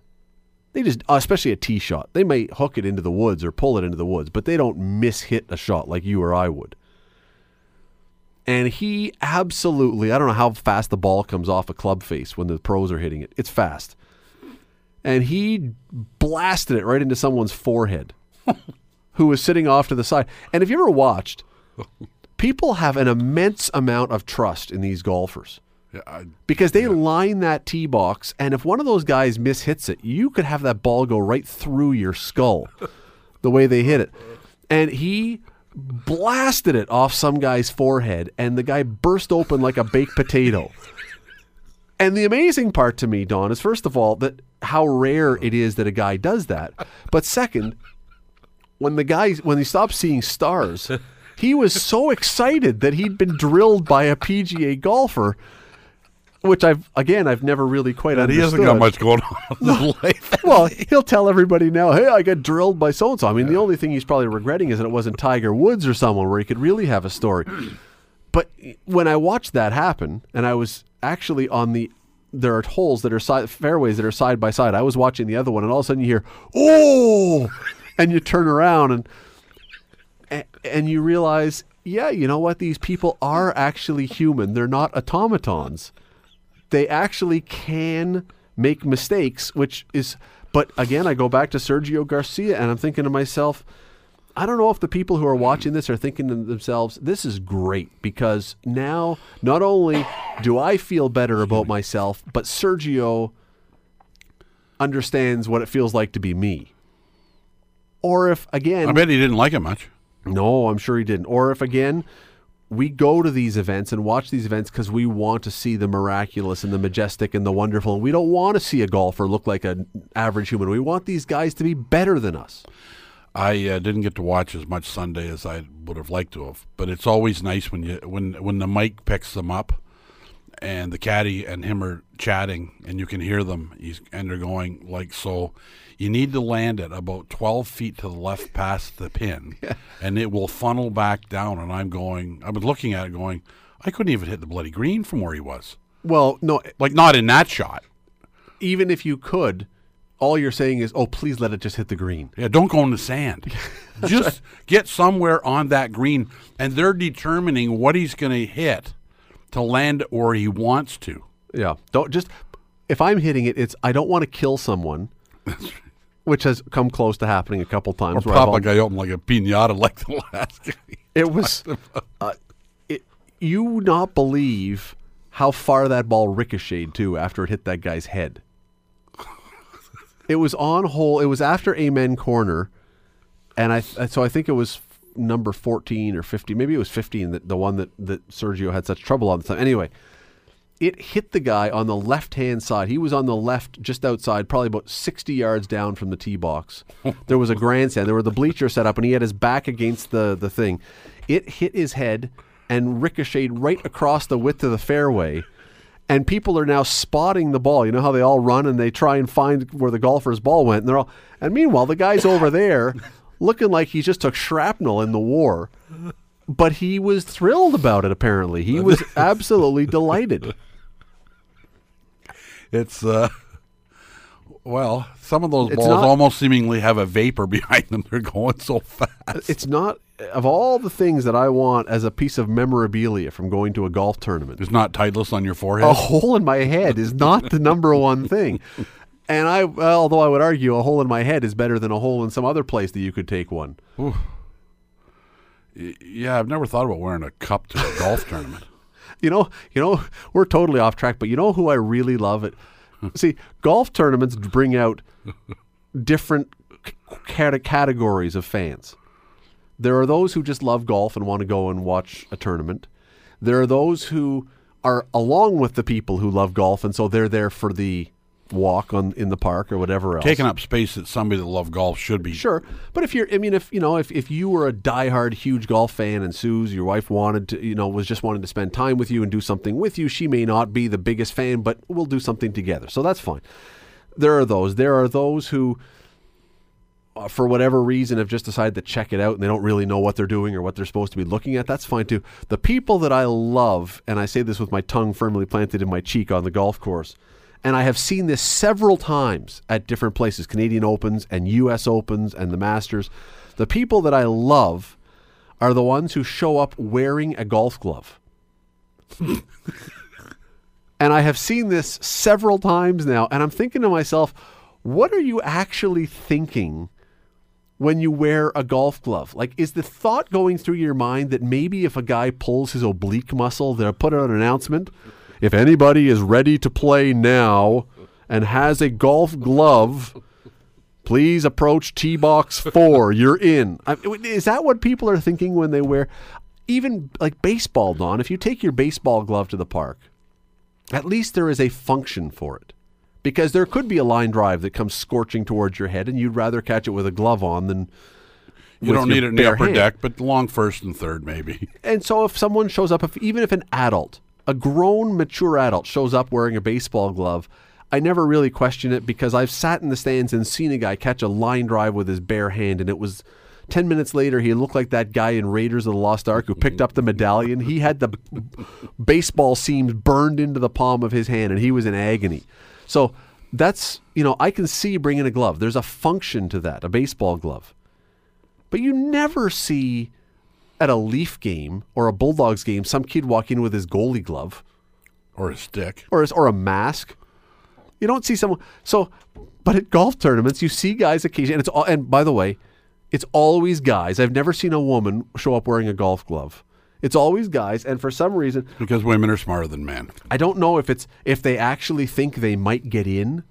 They just, especially a tee shot, they may hook it into the woods or pull it into the woods, but they don't mishit a shot like you or I would. And he absolutely, I don't know how fast the ball comes off a club face when the pros are hitting it. It's fast. And he blasted it right into someone's forehead who was sitting off to the side. And if you ever watched, people have an immense amount of trust in these golfers Yeah, I, because they line that tee box, and if one of those guys mishits it, you could have that ball go right through your skull, the way they hit it. And he blasted it off some guy's forehead, and the guy burst open like a baked potato. And the amazing part to me, Don, is first of all that how rare it is that a guy does that, but second, when the guy when he stopped seeing stars, he was so excited that he'd been drilled by a PGA golfer, which I've again I've never really quite And he hasn't got much going on in his life. Well, he'll tell everybody now, "Hey, I got drilled by so and so." I mean, the only thing he's probably regretting is that it wasn't Tiger Woods or someone where he could really have a story. But when I watched that happen, and I was actually on the there are holes that are side fairways that are side by side. I was watching the other one, and all of a sudden you hear "Oh," and you turn around and and you realize, yeah, you know what? These people are actually human. They're not automatons. They actually can make mistakes, which is. But again, I go back to Sergio Garcia, and I'm thinking to myself, I don't know if the people who are watching this are thinking to themselves, this is great because now not only do I feel better about myself, but Sergio understands what it feels like to be me. Or if, again, I bet he didn't like it much. no, I'm sure he didn't. Or if again, we go to these events and watch these events because we want to see the miraculous and the majestic and the wonderful. And we don't want to see a golfer look like an average human. We want these guys to be better than us. I uh, didn't get to watch as much Sunday as I would have liked to have, but it's always nice when you when when the mic picks them up, and the caddy and him are chatting, and you can hear them. He's and they're going like so. You need to land it about twelve feet to the left past the pin, and it will funnel back down. And I'm going. I was looking at it, going, I couldn't even hit the bloody green from where he was. Well, no, Like not in that shot. even if you could, all you're saying is, oh, please let it just hit the green. Yeah, don't go in the sand. Just get somewhere on that green, and they're determining what he's going to hit to land where he wants to. Yeah. Don't just, if I'm hitting it, it's, I don't want to kill someone, which has come close to happening a couple times. I've pop a guy open like a pinata like the last guy. It was. Uh, it, you not believe how far that ball ricocheted too after it hit that guy's head. It was on hole. It was after Amen corner, and I so I think it was number fourteen or fifty. Maybe it was fifteen that the one that that Sergio had such trouble on. Anyway, it hit the guy on the left hand side. He was on the left, just outside, probably about 60 yards down from the tee box. there was a grandstand. There were the bleachers set up, and he had his back against the, the thing. It hit his head and ricocheted right across the width of the fairway. And people are now spotting the ball. You know how they all run and they try and find where the golfer's ball went. And they're all, and meanwhile, the guy's over there looking like he just took shrapnel in the war. But he was thrilled about it, apparently. He was absolutely delighted. It's uh, well, some of those It's balls not- almost seemingly have a vapor behind them. They're going so fast. It's not of all the things that I want as a piece of memorabilia from going to a golf tournament. It's not Titleist on your forehead. A hole in my head is not the number one thing. And I, well, although I would argue a hole in my head is better than a hole in some other place that you could take one. Y- Yeah, I've never thought about wearing a cup to a golf tournament. You know, you know, we're totally off track, but you know who I really love it. See, golf tournaments bring out different c- cate- categories of fans. There are those who just love golf and want to go and watch a tournament. There are those who are along with the people who love golf, and so they're there for the walk on in the park or whatever else. Taking up space that somebody that loves golf should be. Sure, but if you're, I mean, if you know, if, if you were a diehard, huge golf fan, and Sue's your wife wanted to, you know, was just wanting to spend time with you and do something with you, she may not be the biggest fan, but we'll do something together, so that's fine. There are those. There are those who, uh, for whatever reason, have just decided to check it out and they don't really know what they're doing or what they're supposed to be looking at. That's fine too. The people that I love, and I say this with my tongue firmly planted in my cheek on the golf course, and I have seen this several times at different places, Canadian Opens and US Opens and the Masters. The people that I love are the ones who show up wearing a golf glove. and I have seen this several times now, and I'm thinking to myself, what are you actually thinking when you wear a golf glove? Like, is the thought going through your mind that maybe if a guy pulls his oblique muscle, they'll put out an announcement? If anybody is ready to play now and has a golf glove, please approach tee box four. You're in. I, is that what people are thinking when they wear? Even like baseball, Don. If you take your baseball glove to the park, at least there is a function for it. Because there could be a line drive that comes scorching towards your head, and you'd rather catch it with a glove on than You don't need it in the upper hand. deck, but long first and third maybe. And so if someone shows up, if even if an adult, a grown, mature adult shows up wearing a baseball glove, I never really question it because I've sat in the stands and seen a guy catch a line drive with his bare hand, and it was. 10 minutes later, he looked like that guy in Raiders of the Lost Ark who picked up the medallion. He had the baseball seams burned into the palm of his hand, and he was in agony. So that's, you know, I can see bringing a glove. There's a function to that, a baseball glove. But you never see at a Leaf game or a Bulldogs game some kid walk in with his goalie glove or a stick. or his, or a mask. You don't see someone. So, but at golf tournaments, you see guys occasionally, and it's all. And by the way, it's always guys. I've never seen a woman show up wearing a golf glove. It's always guys, and for some reason, Because women are smarter than men. I don't know if it's if they actually think they might get in.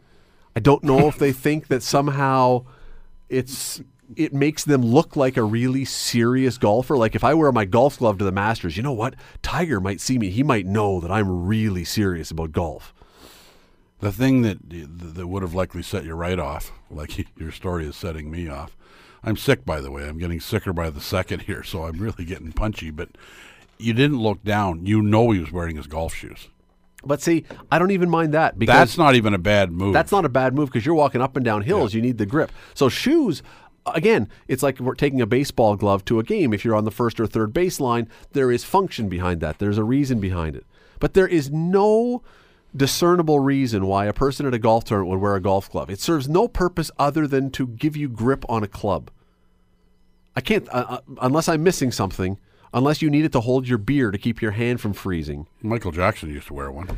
I don't know if they think that somehow it's it makes them look like a really serious golfer. Like if I wear my golf glove to the Masters, you know what? Tiger might see me. He might know that I'm really serious about golf. The thing that that would have likely set you right off, like your story is setting me off. I'm sick, by the way. I'm getting sicker by the second here, so I'm really getting punchy. But you didn't look down. You know he was wearing his golf shoes. But see, I don't even mind that because That's not even a bad move. That's not a bad move because you're walking up and down hills. You need the grip. So shoes, again, it's like we're taking a baseball glove to a game. If you're on the first or third baseline, there is function behind that. There's a reason behind it. But there is no discernible reason why a person at a golf tournament would wear a golf glove. It serves no purpose other than to give you grip on a club. I can't uh, uh, unless I'm missing something. Unless you need it to hold your beer to keep your hand from freezing. Michael Jackson used to wear one.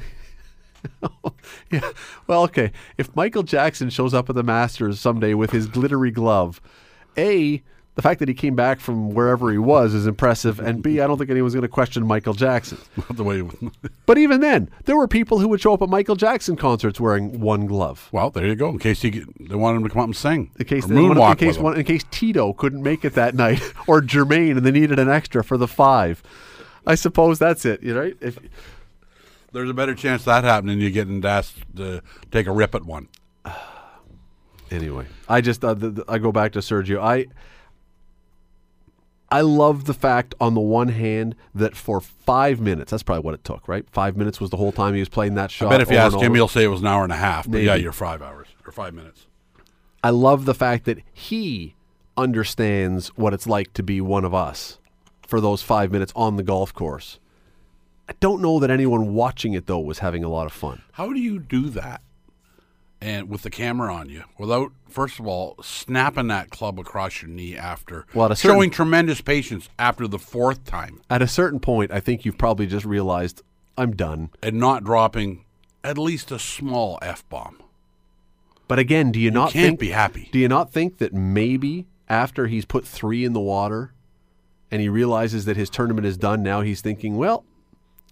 Yeah. Well, okay. If Michael Jackson shows up at the Masters someday with his glittery glove, A, the fact that he came back from wherever he was is impressive, and B, I don't think anyone's going to question Michael Jackson. the way. But even then, there were people who would show up at Michael Jackson concerts wearing one glove. Well, there you go. In case he, they wanted him to come up and sing, In case, they- moonwalk in, case one, in case Tito couldn't make it that night, or Jermaine, and they needed an extra for the five. I suppose that's it, you right? If, There's a better chance that happening. You getting asked to take a rip at one. anyway, I just uh, I go back to Sergio. I I love the fact on the one hand that for five minutes, that's probably what it took, right? Five minutes was the whole time he was playing that shot. I bet if you ask him, he'll say it was an hour and a half. But yeah, you're five hours or five minutes. I love the fact that he understands what it's like to be one of us for those five minutes on the golf course. I don't know that anyone watching it though was having a lot of fun. How do you do that? And with the camera on you, without first of all snapping that club across your knee after Well, at certain- showing tremendous patience after the fourth time, At a certain point, I think you've probably just realized I'm done. and not dropping at least a small f bomb. But again, do you, not can't think be happy. Do you not think that maybe after he's put three in the water and he realizes that his tournament is done, now he's thinking, well,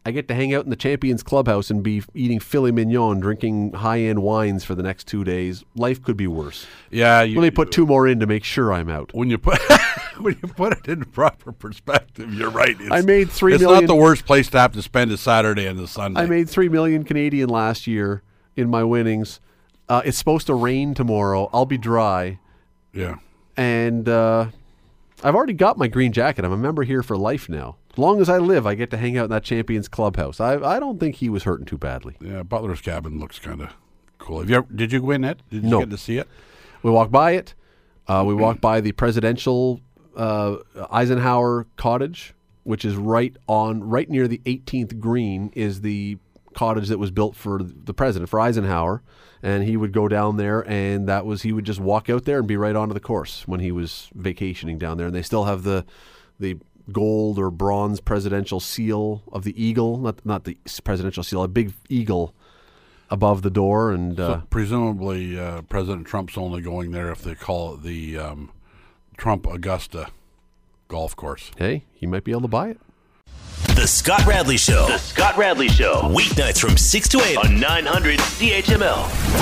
I get to hang out in the Champions Clubhouse and be eating filet mignon, drinking high end wines for the next two days. Life could be worse. Yeah, you, Let me put two more in to make sure I'm out. when you put when you put it in proper perspective, you're right. It's, I made three It's million- not the worst place to have to spend a Saturday and a Sunday. I made three million Canadian last year in my winnings. Uh, it's supposed to rain tomorrow. I'll be dry. yeah. and uh, I've already got my green jacket. I'm a member here for life now. As long as I live, I get to hang out in that Champions Clubhouse. I I don't think he was hurting too badly. Yeah, Butler's cabin looks kind of cool. Have you ever, did you go in it? Did you No. get to see it? We walked by it. Uh, we walked by the presidential uh, Eisenhower cottage, which is right on right near the 18th green. Is the cottage that was built for the president for Eisenhower, and he would go down there, and that was he would just walk out there and be right onto the course when he was vacationing down there. And they still have the the gold or bronze presidential seal of the eagle, not not the presidential seal, a big eagle above the door, and uh, So presumably, uh, President Trump's only going there if they call it the um, Trump Augusta golf course. hey, he might be able to buy it. The Scott Radley Show. The Scott Radley Show. Weeknights from 6 to 8 on 900 CHML.